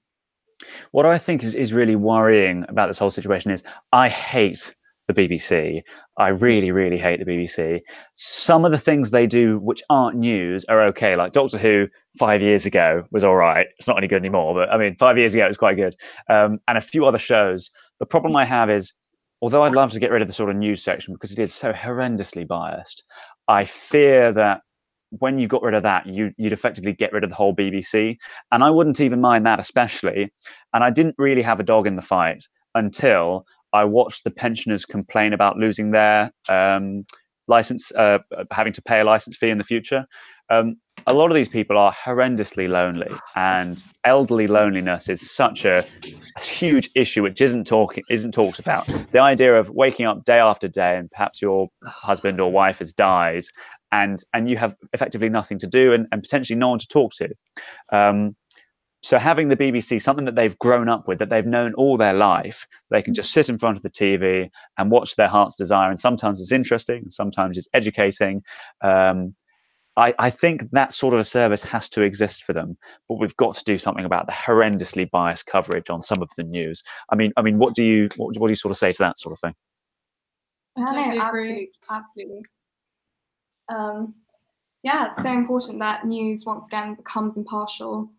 What I think is, is really worrying about this whole situation is I hate the BBC. I really, really hate the BBC. Some of the things they do which aren't news are okay. Like Doctor Who five years ago was all right. It's not any good anymore, but I mean, five years ago it was quite good. Um, and a few other shows. The problem I have is, although I'd love to get rid of the sort of news section because it is so horrendously biased, I fear that when you got rid of that, you, would effectively get rid of the whole BBC. And I wouldn't even mind that, especially. And I didn't really have a dog in the fight until I watched the pensioners complain about losing their um, license, uh, having to pay a license fee in the future. Um, a lot of these people are horrendously lonely, and elderly loneliness is such a, a huge issue which isn't talking isn't talked about. The idea of waking up day after day, and perhaps your husband or wife has died, and and you have effectively nothing to do, and, and potentially no one to talk to. Um, so having the BBC, something that they've grown up with, that they've known all their life, they can just sit in front of the TV and watch their heart's desire. And sometimes it's interesting, and sometimes it's educating. Um, I, I, think that sort of a service has to exist for them, but we've got to do something about the horrendously biased coverage on some of the news. I mean, I mean, what do you what, what do you sort of say to that sort of thing? I know, absolutely, absolutely. Um, yeah, it's so important that news once again becomes impartial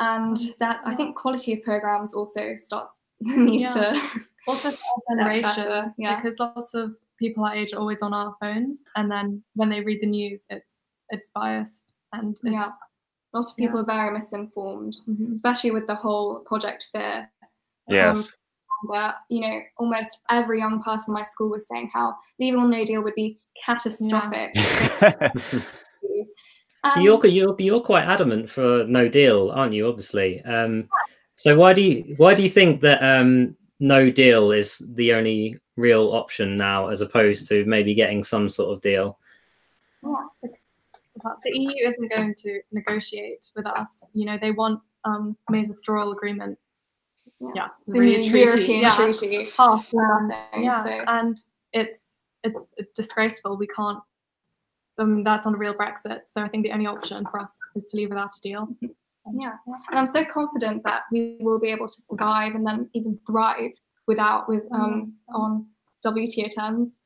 and that I think quality of programs also starts needs yeah. to also generation yeah. because lots of people our age are always on our phones and then when they read the news it's it's biased and it's, yeah lots of people yeah. are very misinformed mm-hmm. especially with the whole project fear yes um, where you know almost every young person in my school was saying how leaving on no deal would be catastrophic yeah. So um, you're you're you're quite adamant for no deal, aren't you? Obviously. Um, so why do you why do you think that um, no deal is the only real option now, as opposed to maybe getting some sort of deal? The EU isn't going to negotiate with us. You know, they want um, May's withdrawal agreement. Yeah, yeah the really treaty. European yeah. treaty. Half um, yeah, so. and it's it's disgraceful. We can't um, that's on a real Brexit. So I think the only option for us is to leave without a deal. Yeah, and I'm so confident that we will be able to survive and then even thrive without with um, on WTO terms.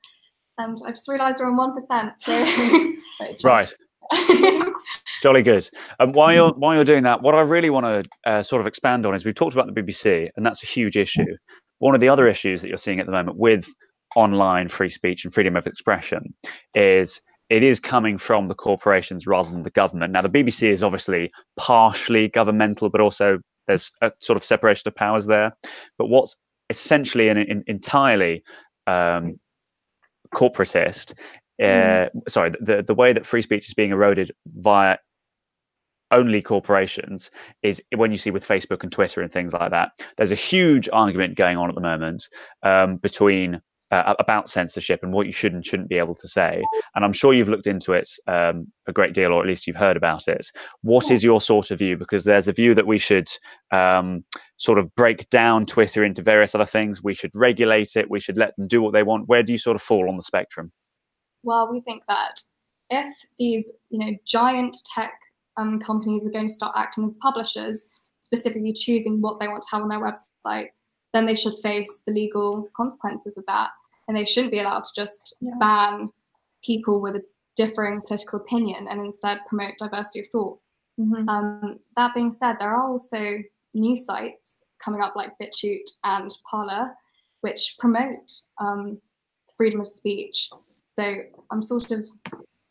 And I just realised we're on one percent. So right. Jolly good. Um, while you're while you're doing that, what I really want to uh, sort of expand on is we've talked about the BBC, and that's a huge issue. One of the other issues that you're seeing at the moment with online free speech and freedom of expression is it is coming from the corporations rather than the government. Now, the BBC is obviously partially governmental, but also there's a sort of separation of powers there. But what's essentially an, an entirely um, corporatist, uh, mm. sorry, the, the way that free speech is being eroded via only corporations is when you see with Facebook and Twitter and things like that. There's a huge argument going on at the moment um, between uh, about censorship and what you should and shouldn't be able to say. And I'm sure you've looked into it um, a great deal, or at least you've heard about it. What is your sort of view? Because there's a view that we should um, sort of break down Twitter into various other things. We should regulate it. We should let them do what they want. Where do you sort of fall on the spectrum? Well, we think that if these, you know, giant tech um, companies are going to start acting as publishers, specifically choosing what they want to have on their website, then they should face the legal consequences of that and they shouldn't be allowed to just yeah. ban people with a differing political opinion and instead promote diversity of thought. Mm-hmm. Um, that being said, there are also new sites coming up like BitChute and Parler, which promote um, freedom of speech. So I'm sort of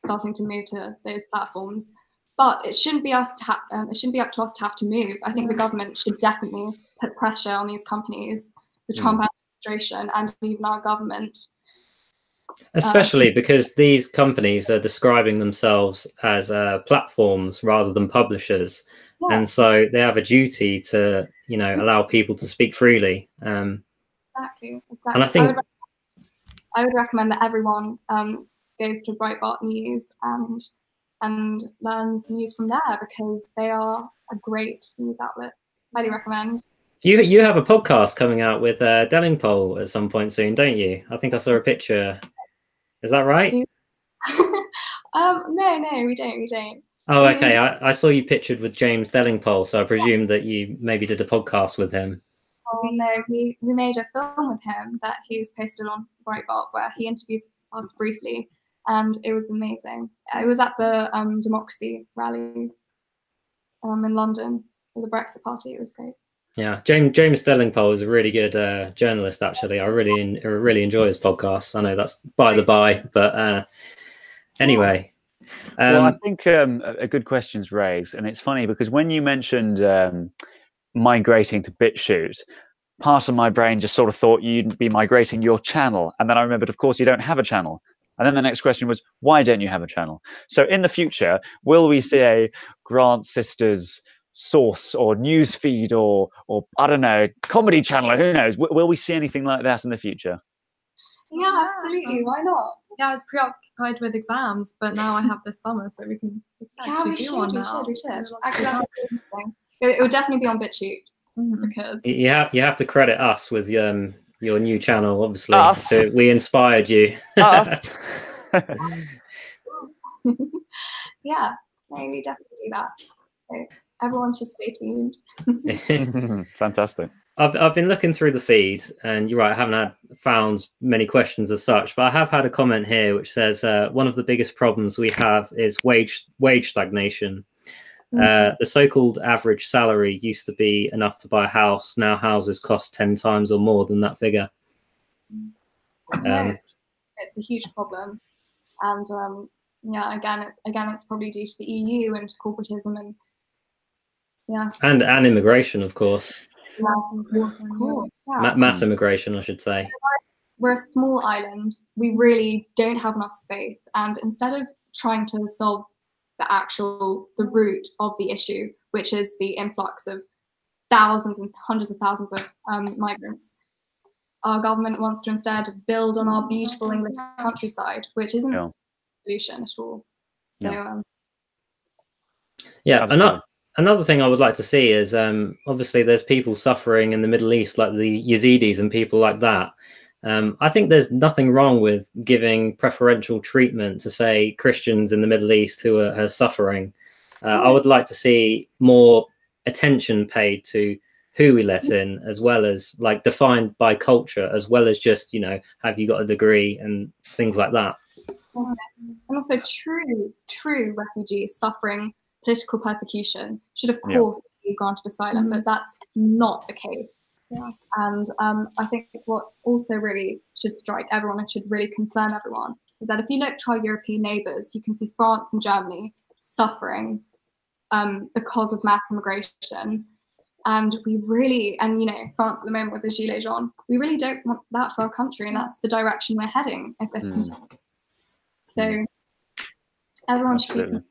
starting to move to those platforms, but it shouldn't be us to ha- um, it shouldn't be up to us to have to move. I think the government should definitely put pressure on these companies. The. Trump administration and even our government. Especially um, because these companies are describing themselves as uh, platforms rather than publishers, yeah. and so they have a duty to, you know, allow people to speak freely. Um, exactly, exactly. And I think I would, I would recommend that everyone um, goes to Breitbart News and and learns news from there because they are a great news outlet. Highly recommend. You you have a podcast coming out with uh, Delingpole at some point soon, don't you? I think I saw a picture. Is that right? um, no, no, we don't. We don't. Oh, okay. I, I saw you pictured with James Delingpole, so I presume that you maybe did a podcast with him. Oh no, we, we made a film with him that he's posted on Breitbart where he interviews us briefly, and it was amazing. It was at the um, Democracy rally um, in London for the Brexit Party. It was great. Yeah, James James Delingpole is a really good uh, journalist. Actually, I really I really enjoy his podcast. I know that's by the by, but uh, anyway. Um, well, I think um, a good question's raised, and it's funny because when you mentioned um, migrating to BitChute, part of my brain just sort of thought you'd be migrating your channel, and then I remembered, of course, you don't have a channel. And then the next question was, why don't you have a channel? So in the future, will we see a Grant Sisters source or news feed or or I don't know comedy channel. Who knows? W- will we see anything like that in the future? Yeah, absolutely. Why not? Yeah, I was preoccupied with exams, but now I have this summer, so we can. yeah, we should, we should. We should. Actually, it, it would definitely be on BitChute mm-hmm. because you have you have to credit us with um your new channel. Obviously, us. So we inspired you. us. yeah, maybe definitely do that. So everyone should stay tuned. Fantastic. I've, I've been looking through the feed, and you're right. I haven't had found many questions as such, but I have had a comment here which says uh, one of the biggest problems we have is wage wage stagnation. Mm-hmm. Uh, the so-called average salary used to be enough to buy a house. Now houses cost ten times or more than that figure. Um, no, it's, it's, a huge problem, and um, yeah, again, it, again, it's probably due to the EU and corporatism and yeah. And and immigration, of course. Yeah, of course. Yeah. Ma- mass immigration, I should say. We're a small island. We really don't have enough space, and instead of trying to solve the actual the root of the issue, which is the influx of thousands and hundreds of thousands of um, migrants, our government wants to instead build on our beautiful English countryside, which isn't yeah. a solution at all. So. Yeah. Um, yeah, and not, another thing I would like to see is um, obviously there's people suffering in the Middle East, like the Yazidis and people like that. Um, I think there's nothing wrong with giving preferential treatment to, say, Christians in the Middle East who are, are suffering. Uh, I would like to see more attention paid to who we let in, as well as like defined by culture, as well as just, you know, have you got a degree and things like that. And also, true, true refugees suffering political persecution should, of course, yeah. be granted asylum, mm-hmm. but that's not the case. Yeah. And um, I think what also really should strike everyone and should really concern everyone is that if you look to our European neighbours, you can see France and Germany suffering um, because of mass immigration. And we really, and you know, France at the moment with the Gilets jaunes, we really don't want that for our country, and that's the direction we're heading if this mm. continues. So everyone Absolutely. should be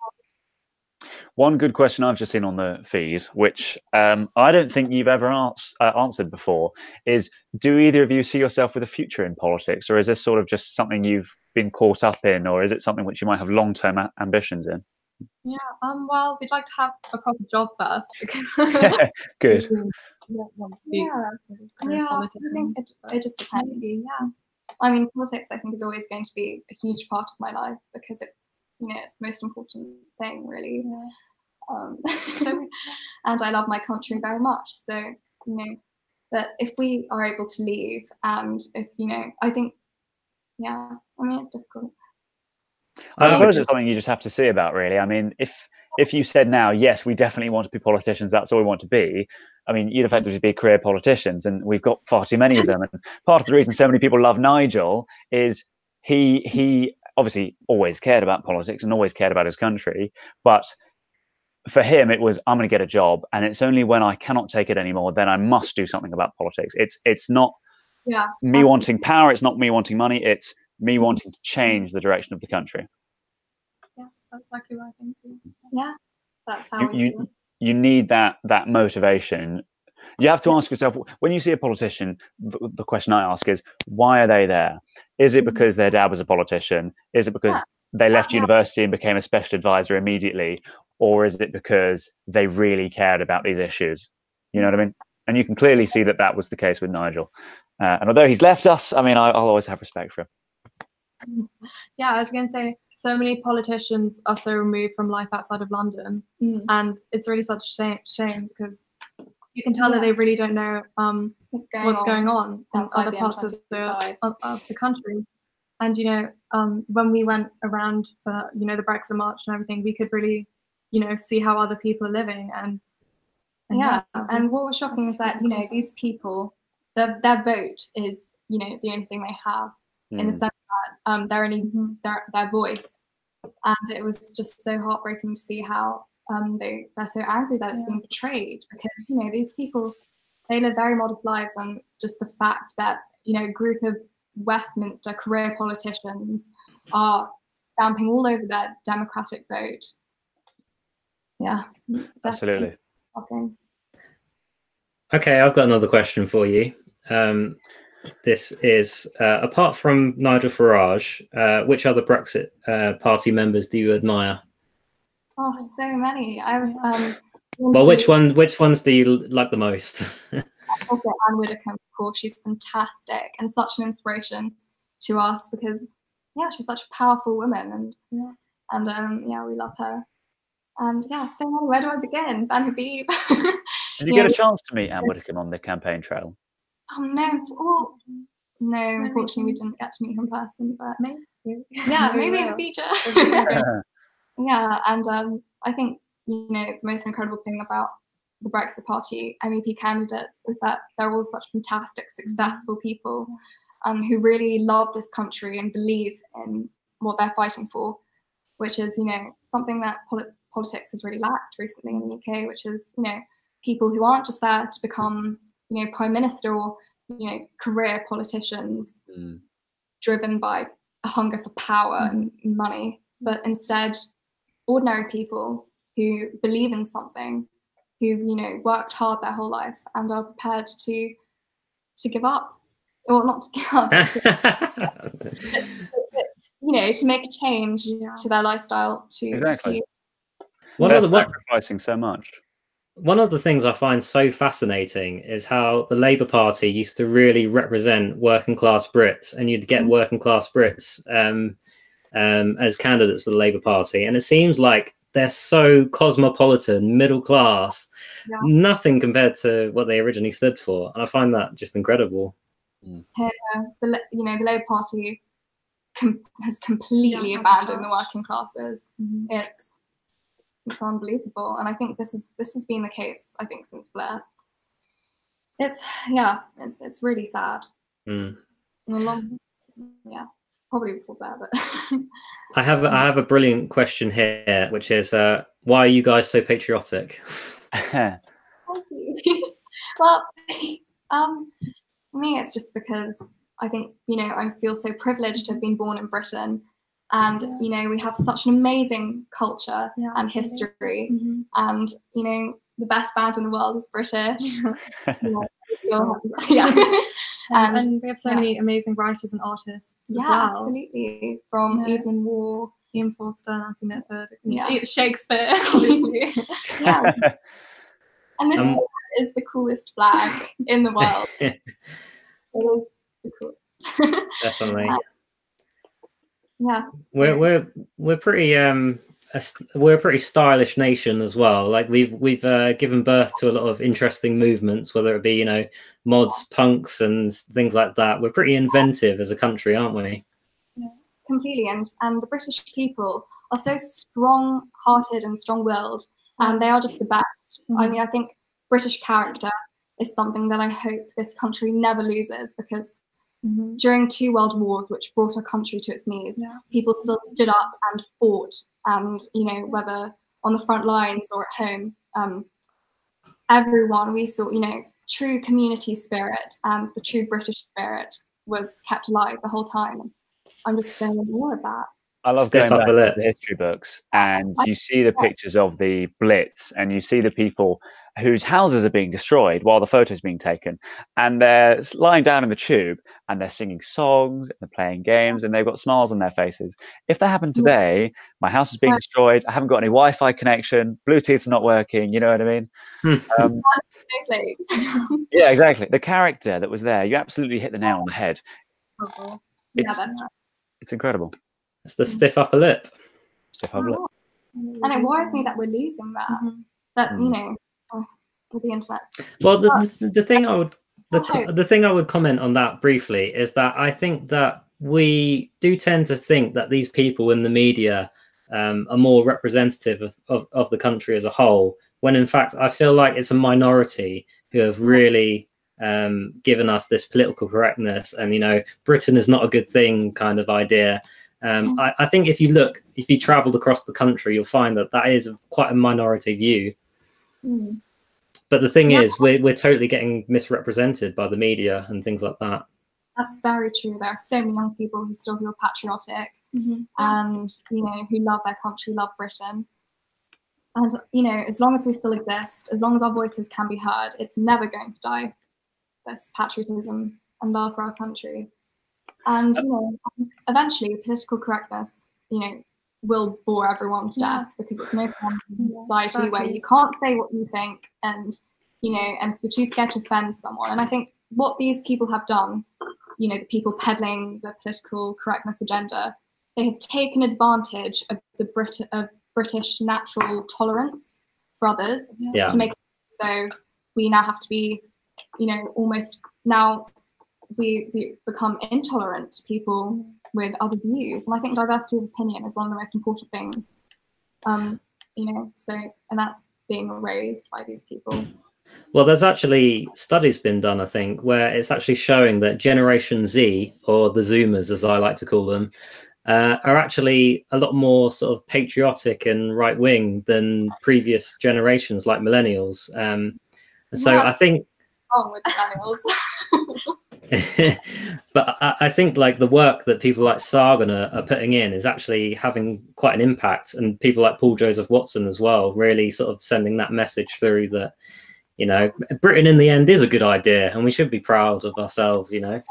one good question I've just seen on the feed, which um, I don't think you've ever ans- uh, answered before, is do either of you see yourself with a future in politics, or is this sort of just something you've been caught up in, or is it something which you might have long term a- ambitions in? Yeah, um, well, we'd like to have a proper job first. Because good. yeah, yeah. I think it, it just depends. Yeah. I mean, politics, I think, is always going to be a huge part of my life because it's, you know, it's the most important thing, really. Yeah. Um, and I love my country very much. So, you know, that if we are able to leave and if, you know, I think, yeah, I mean, it's difficult. I suppose it's something you just have to see about, really. I mean, if if you said now, yes, we definitely want to be politicians, that's all we want to be. I mean, you'd effectively be career politicians, and we've got far too many of them. And part of the reason so many people love Nigel is he he obviously always cared about politics and always cared about his country, but for him it was i'm going to get a job and it's only when i cannot take it anymore then i must do something about politics. It's it's not yeah me absolutely. wanting power it's not me wanting money it's me mm-hmm. wanting to change the direction of the country. Yeah that's exactly what i think too. Yeah that's how you, you, you need that that motivation. You have to ask yourself when you see a politician the, the, question i ask is why are they there? Is it mm-hmm. because their dad was a politician? Is it because yeah. They left university and became a special advisor immediately or is it because they really cared about these issues? You know what I mean? and you can clearly see that that was the case with Nigel. Uh, and although he's left us, I mean, I, will always have respect for him. Yeah, I was going to say, so many politicians are so removed from life outside of London, mm. and it's really such a shame, shame because you can tell yeah. that they really don't know um, what's going what's on, going on in other parts of the, of, of the country. And you know, um, when we went around for you know the Brexit march and everything, we could really, you know, see how other people are living and. and yeah, yeah, and what was shocking is that you know these people, their their vote is you know the only thing they have mm. in the hmm. sense that um, they're only mm-hmm. their their voice, and it was just so heartbreaking to see how um, they they're so angry that it's yeah. been betrayed because you know these people they live very modest lives and just the fact that you know a group of Westminster career politicians are stamping all over their democratic vote. Yeah, absolutely. Okay, I've got another question for you. Um, this is uh, apart from Nigel Farage, uh, which other Brexit uh, Party members do you admire? Oh, so many. I've um, well, which one? Which ones do you like the most? also Anne Widdecombe, of course, she's fantastic and such an inspiration to us because yeah, she's such a powerful woman and yeah, and um, yeah, we love her. And yeah, so where do I begin? Ben Habib. Did you, get a chance to meet Anne Widdecombe on the campaign trail? Oh no, oh, no, unfortunately we didn't get to meet her in person, but maybe. yeah, maybe in the future. yeah, and um, I think you know the most incredible thing about the Brexit Party MEP candidates is that they're all such fantastic, mm-hmm. successful people um, who really love this country and believe in what they're fighting for, which is, you know, something that polit- politics has really lacked recently in the UK, which is, you know, people who aren't just there to become, you know, prime minister or, you know, career politicians mm. driven by a hunger for power mm. and money, but instead ordinary people who believe in something who've you know worked hard their whole life and are prepared to to give up or not to give up to, you know to make a change yeah. to their lifestyle to exactly. see one of the sacrificing so much one of the things I find so fascinating is how the Labour Party used to really represent working class Brits, and you'd get mm-hmm. working class Brits um, um, as candidates for the Labour Party. And it seems like they're so cosmopolitan, middle class, yeah. nothing compared to what they originally stood for. And I find that just incredible. Mm. Here, the, you know, the Labour Party com- has completely yeah, abandoned the working classes. Mm-hmm. It's it's unbelievable, and I think this is this has been the case. I think since Blair. It's yeah, it's it's really sad. Mm. Long, yeah probably before that. But I have I have a brilliant question here, which is uh, why are you guys so patriotic? Thank you. well, um, me, it's just because I think you know I feel so privileged to have been born in Britain, and yeah. you know we have such an amazing culture yeah, and history, mm-hmm. and you know the best band in the world is British. yeah. yeah. And, and, we have so yeah. many amazing writers and artists yeah, well. absolutely. From yeah. Evelyn Waugh, Ian Forster, Nancy Mitford, yeah. Shakespeare, obviously. yeah. And this um, is the coolest flag in the world. it is the coolest. Definitely. yeah. We're we're we're pretty um a, we're a pretty stylish nation as well. Like we've we've uh, given birth to a lot of interesting movements, whether it be you know mods, punks, and things like that. We're pretty inventive as a country, aren't we? Yeah, completely. And and the British people are so strong-hearted and strong-willed, and they are just the best. Mm-hmm. I mean, I think British character is something that I hope this country never loses because Mm-hmm. During two world wars, which brought our country to its knees, yeah. people still stood up and fought and you know whether on the front lines or at home um, everyone we saw you know true community spirit and the true british spirit was kept alive the whole time. I'm just saying more of that I love Stiff going upper back lip. to the history books and you see the pictures of the Blitz and you see the people whose houses are being destroyed while the photo's being taken. And they're lying down in the tube and they're singing songs and they're playing games and they've got smiles on their faces. If that happened today, my house is being destroyed. I haven't got any Wi Fi connection. Bluetooth's not working. You know what I mean? Um, yeah, exactly. The character that was there, you absolutely hit the nail on the head. yeah, It's, that's it's incredible. It's the stiff upper lip. Stuff I've looked. And it worries me that we're losing that. Mhm. That you Mm. know, oh, with the internet. Well, the, the, the thing I would the, Okay. the thing I would comment on that briefly is that I think that we do tend to think that these people in the media um, are more representative of, of, of the country as a whole, when in fact I feel like it's a minority who have really um, given us this political correctness and you know Britain is not a good thing kind of idea. Um, I, I think if you look, if you travelled across the country, you'll find that that is quite a minority view. Mm. But the thing Yeah. is, we're we're totally getting misrepresented by the media and things like that. That's very true. There are so many young people who still feel patriotic Mhm. and you know who love their country, love Britain. And you know, as long as we still exist, as long as our voices can be heard, it's never going to die. This patriotism and love for our country. And you know, eventually political correctness, you know, will bore everyone to Yeah. death because it's no fun in Yeah, society where you can't say what you think and you know, and you're too scared to offend someone. And I think what these people have done, you know, the people peddling the political correctness agenda, they have taken advantage of the Brit- of British natural tolerance for others Yeah. to make it so we now have to be, you know, almost now we, we become intolerant to people with other views. And I think diversity of opinion is one of the most important things. Um, you know, so and that's being raised by these people. Well, there's actually studies been done, I think, where it's actually showing that Generation Z, or the Zoomers as I like to call them, uh, are actually a lot more sort of patriotic and right wing than previous generations like millennials. Um, and so I think Wrong with millennials. but I, I think like the work that people like Sargon are, are putting in is actually having quite an impact, and people like Paul Joseph Watson as well, really sort of sending that message through that you know Britain in the end is a good idea, and we should be proud of ourselves. You know,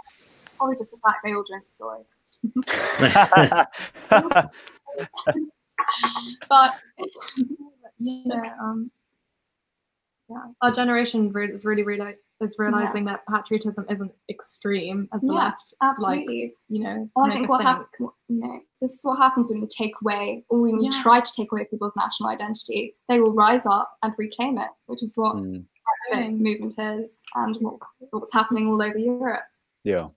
Probably just the fact they all drink soy. But you know, um, Our generation is really reali- is realizing that patriotism isn't extreme as the Yeah, left absolutely. likes, you know, Well, I think us what think. happens, you know, this is what happens when you take away, or when you Yeah. try to take away people's national identity. They will rise up and reclaim it, which is what Mm, Brexit Mm. movement is, and what, what's happening all over Europe. yeah.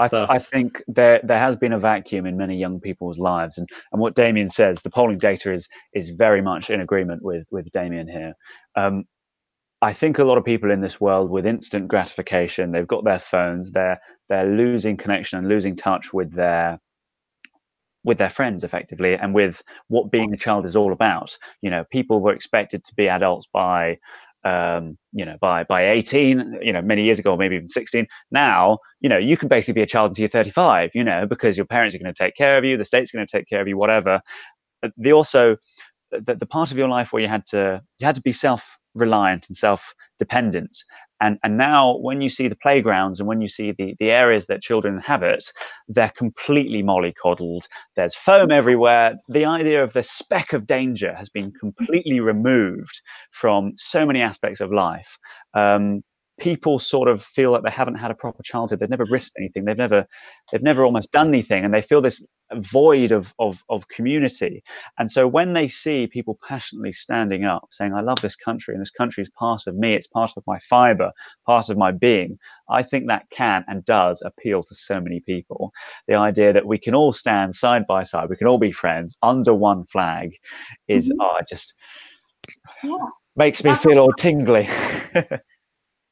I, stuff. I think there there has been a vacuum in many young people's lives, and, and what Damian says, the polling data is is very much in agreement with with Damian here. Um, I think a lot of people in this world with instant gratification, they've got their phones, they're they're losing connection and losing touch with their with their friends effectively and with what being a child is all about. You know, people were expected to be adults by um, you know, by by 18, you know, many years ago, maybe even 16. Now, you know, you can basically be a child until you're 35, you know, because your parents are going to take care of you, the state's going to take care of you, whatever. But They also the, the part of your life where you had to you had to be self reliant and self dependent and and now when you see the playgrounds and when you see the the areas that children inhabit they're completely mollycoddled. There's foam everywhere. The idea of the speck of danger has been completely removed from so many aspects of life. Um, people sort of feel like they haven't had a proper childhood they've never risked anything they've never they've never almost done anything and they feel this void of, of, of community. And so when they see people passionately standing up saying, I love this country and this country is part of me, it's part of my fiber, part of my being, I think that can and does appeal to so many people. The idea that we can all stand side by side, we can all be friends under one flag is Mhm. oh, just Yeah. makes me That's feel all tingly.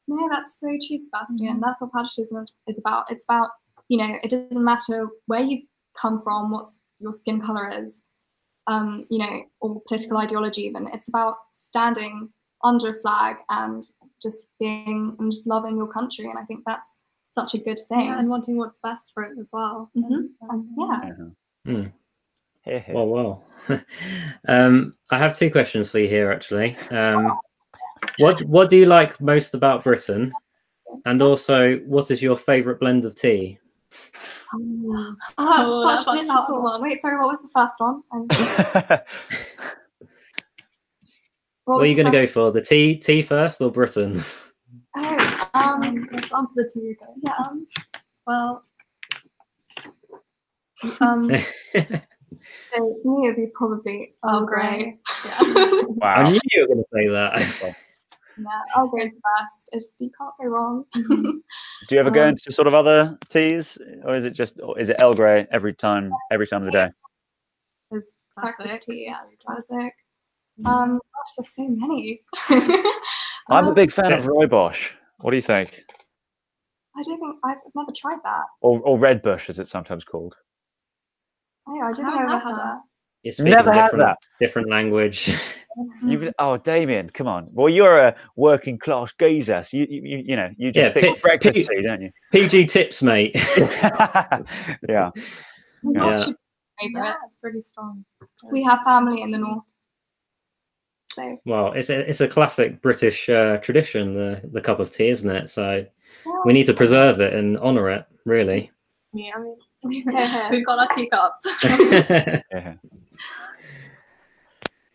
No, that's so true, Sebastian. Mhm. That's what patriotism is about. It's about, you know, it doesn't matter where you come from, what your skin color is, um, you know, or political ideology even. It's about standing under a flag and just being and just loving your country. And I think that's such a good thing. Yeah, and wanting what's best for it as well. Mhm. And, And yeah, Mhm. Mm. well, well. um, I have two questions for you here, actually. Um, what What do you like most about Britain? And also, what is your favourite blend of tea? Oh, that's Oh, such a difficult hard one. Wait, sorry, what was the first one? Um, What, are you going to go for? The tea, tea first, or Britain? Oh, um, let's answer the tea. again. yeah, um, Well, um, so for me it would be probably Earl Earl Grey. Grey. yeah. I knew you were going to say that. Yeah, Earl Grey is the best. Just you can't go wrong. Do you ever go Um, into sort of other teas, or is it just, or is it Earl Grey every time, every time of the day? is classic. Breakfast tea, yeah, It's it's classic. Um, gosh, there's so many. I'm a Um, big fan of Rooibos. What do you think? I don't think I've never tried that. Or, or Red Bush, as it's sometimes called. Oh, I didn't haven't know I had had that. That. You're speaking Never had different, that. different language. You, oh, Damian, come on. Well, you're a working class geezer, so you, you, you know, you just Yeah, stick pi- with breakfast pi- tea, don't you? PG tips, mate. yeah. Yeah. Not your. Yeah, it's really strong. We have family in the north. So Well, it's a it's a classic British uh, tradition, the the cup of tea, isn't it? So yeah. we need to preserve it and honour it, really. Yeah, I mean, Yeah. we've got our teacups.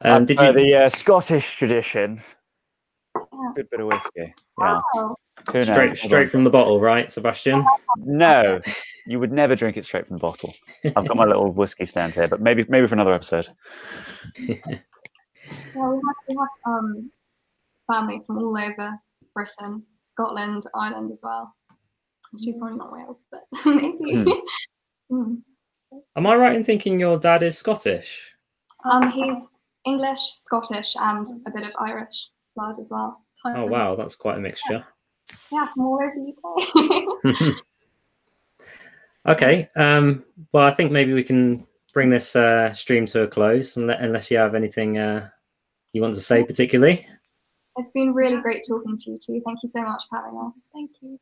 Um, yeah. did Uh, you? the uh, Scottish tradition? Yeah. Good bit of whiskey. Yeah. Wow. Who knows? Straight straight from the bottle, right, Sebastian? No, you would never drink it straight from the bottle. I've got my little whiskey stand here, but maybe maybe for another episode. Yeah, we have, we have um, family from all over Britain, Scotland, Ireland as well. Actually, probably not Wales, but maybe. Mm. Am I right in thinking your dad is Scottish? Um, he's English, Scottish, and a bit of Irish blood as well. Oh wow, that's quite a mixture. Yeah, from all over the UK. okay. Um, well, I think maybe we can bring this uh, stream to a close, unle- unless you have anything uh, you want to say particularly. it's been really great talking to you too. Thank you so much for having us. Thank you.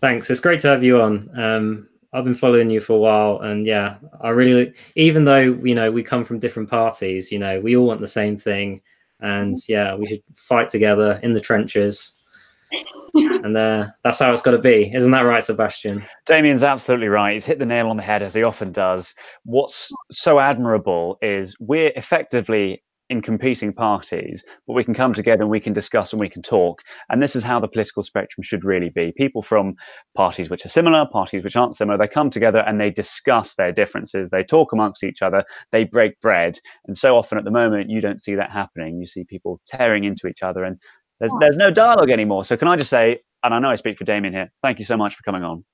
Thanks. It's great to have you on. Um, I've been following you for a while, and yeah, I really, even though you know we come from different parties, you know, we all want the same thing, and yeah, we should fight together in the trenches, and uh, that's how it's got to be, isn't that right, Sebastian? Damian's absolutely right. He's hit the nail on the head as he often does. What's so admirable is we're effectively in competing parties, but we can come together and we can discuss and we can talk. And this is how the political spectrum should really be. People from parties which are similar, parties which aren't similar, they come together and they discuss their differences. They talk amongst each other, they break bread. And so often at the moment, you don't see that happening. You see people tearing into each other and there's, there's no dialogue anymore. So can I just say, and I know I speak for Damian here, thank you so much for coming on.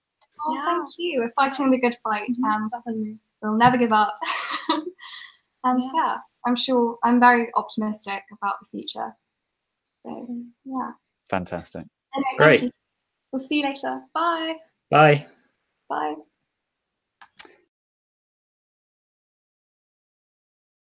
Oh, Yeah. thank you. We're fighting the good fight, Mhm, and we'll never give up. and Yeah. yeah. I'm sure I'm very optimistic about the future. So yeah. Fantastic. Anyway, Great. We'll see you later. Bye. Bye. Bye.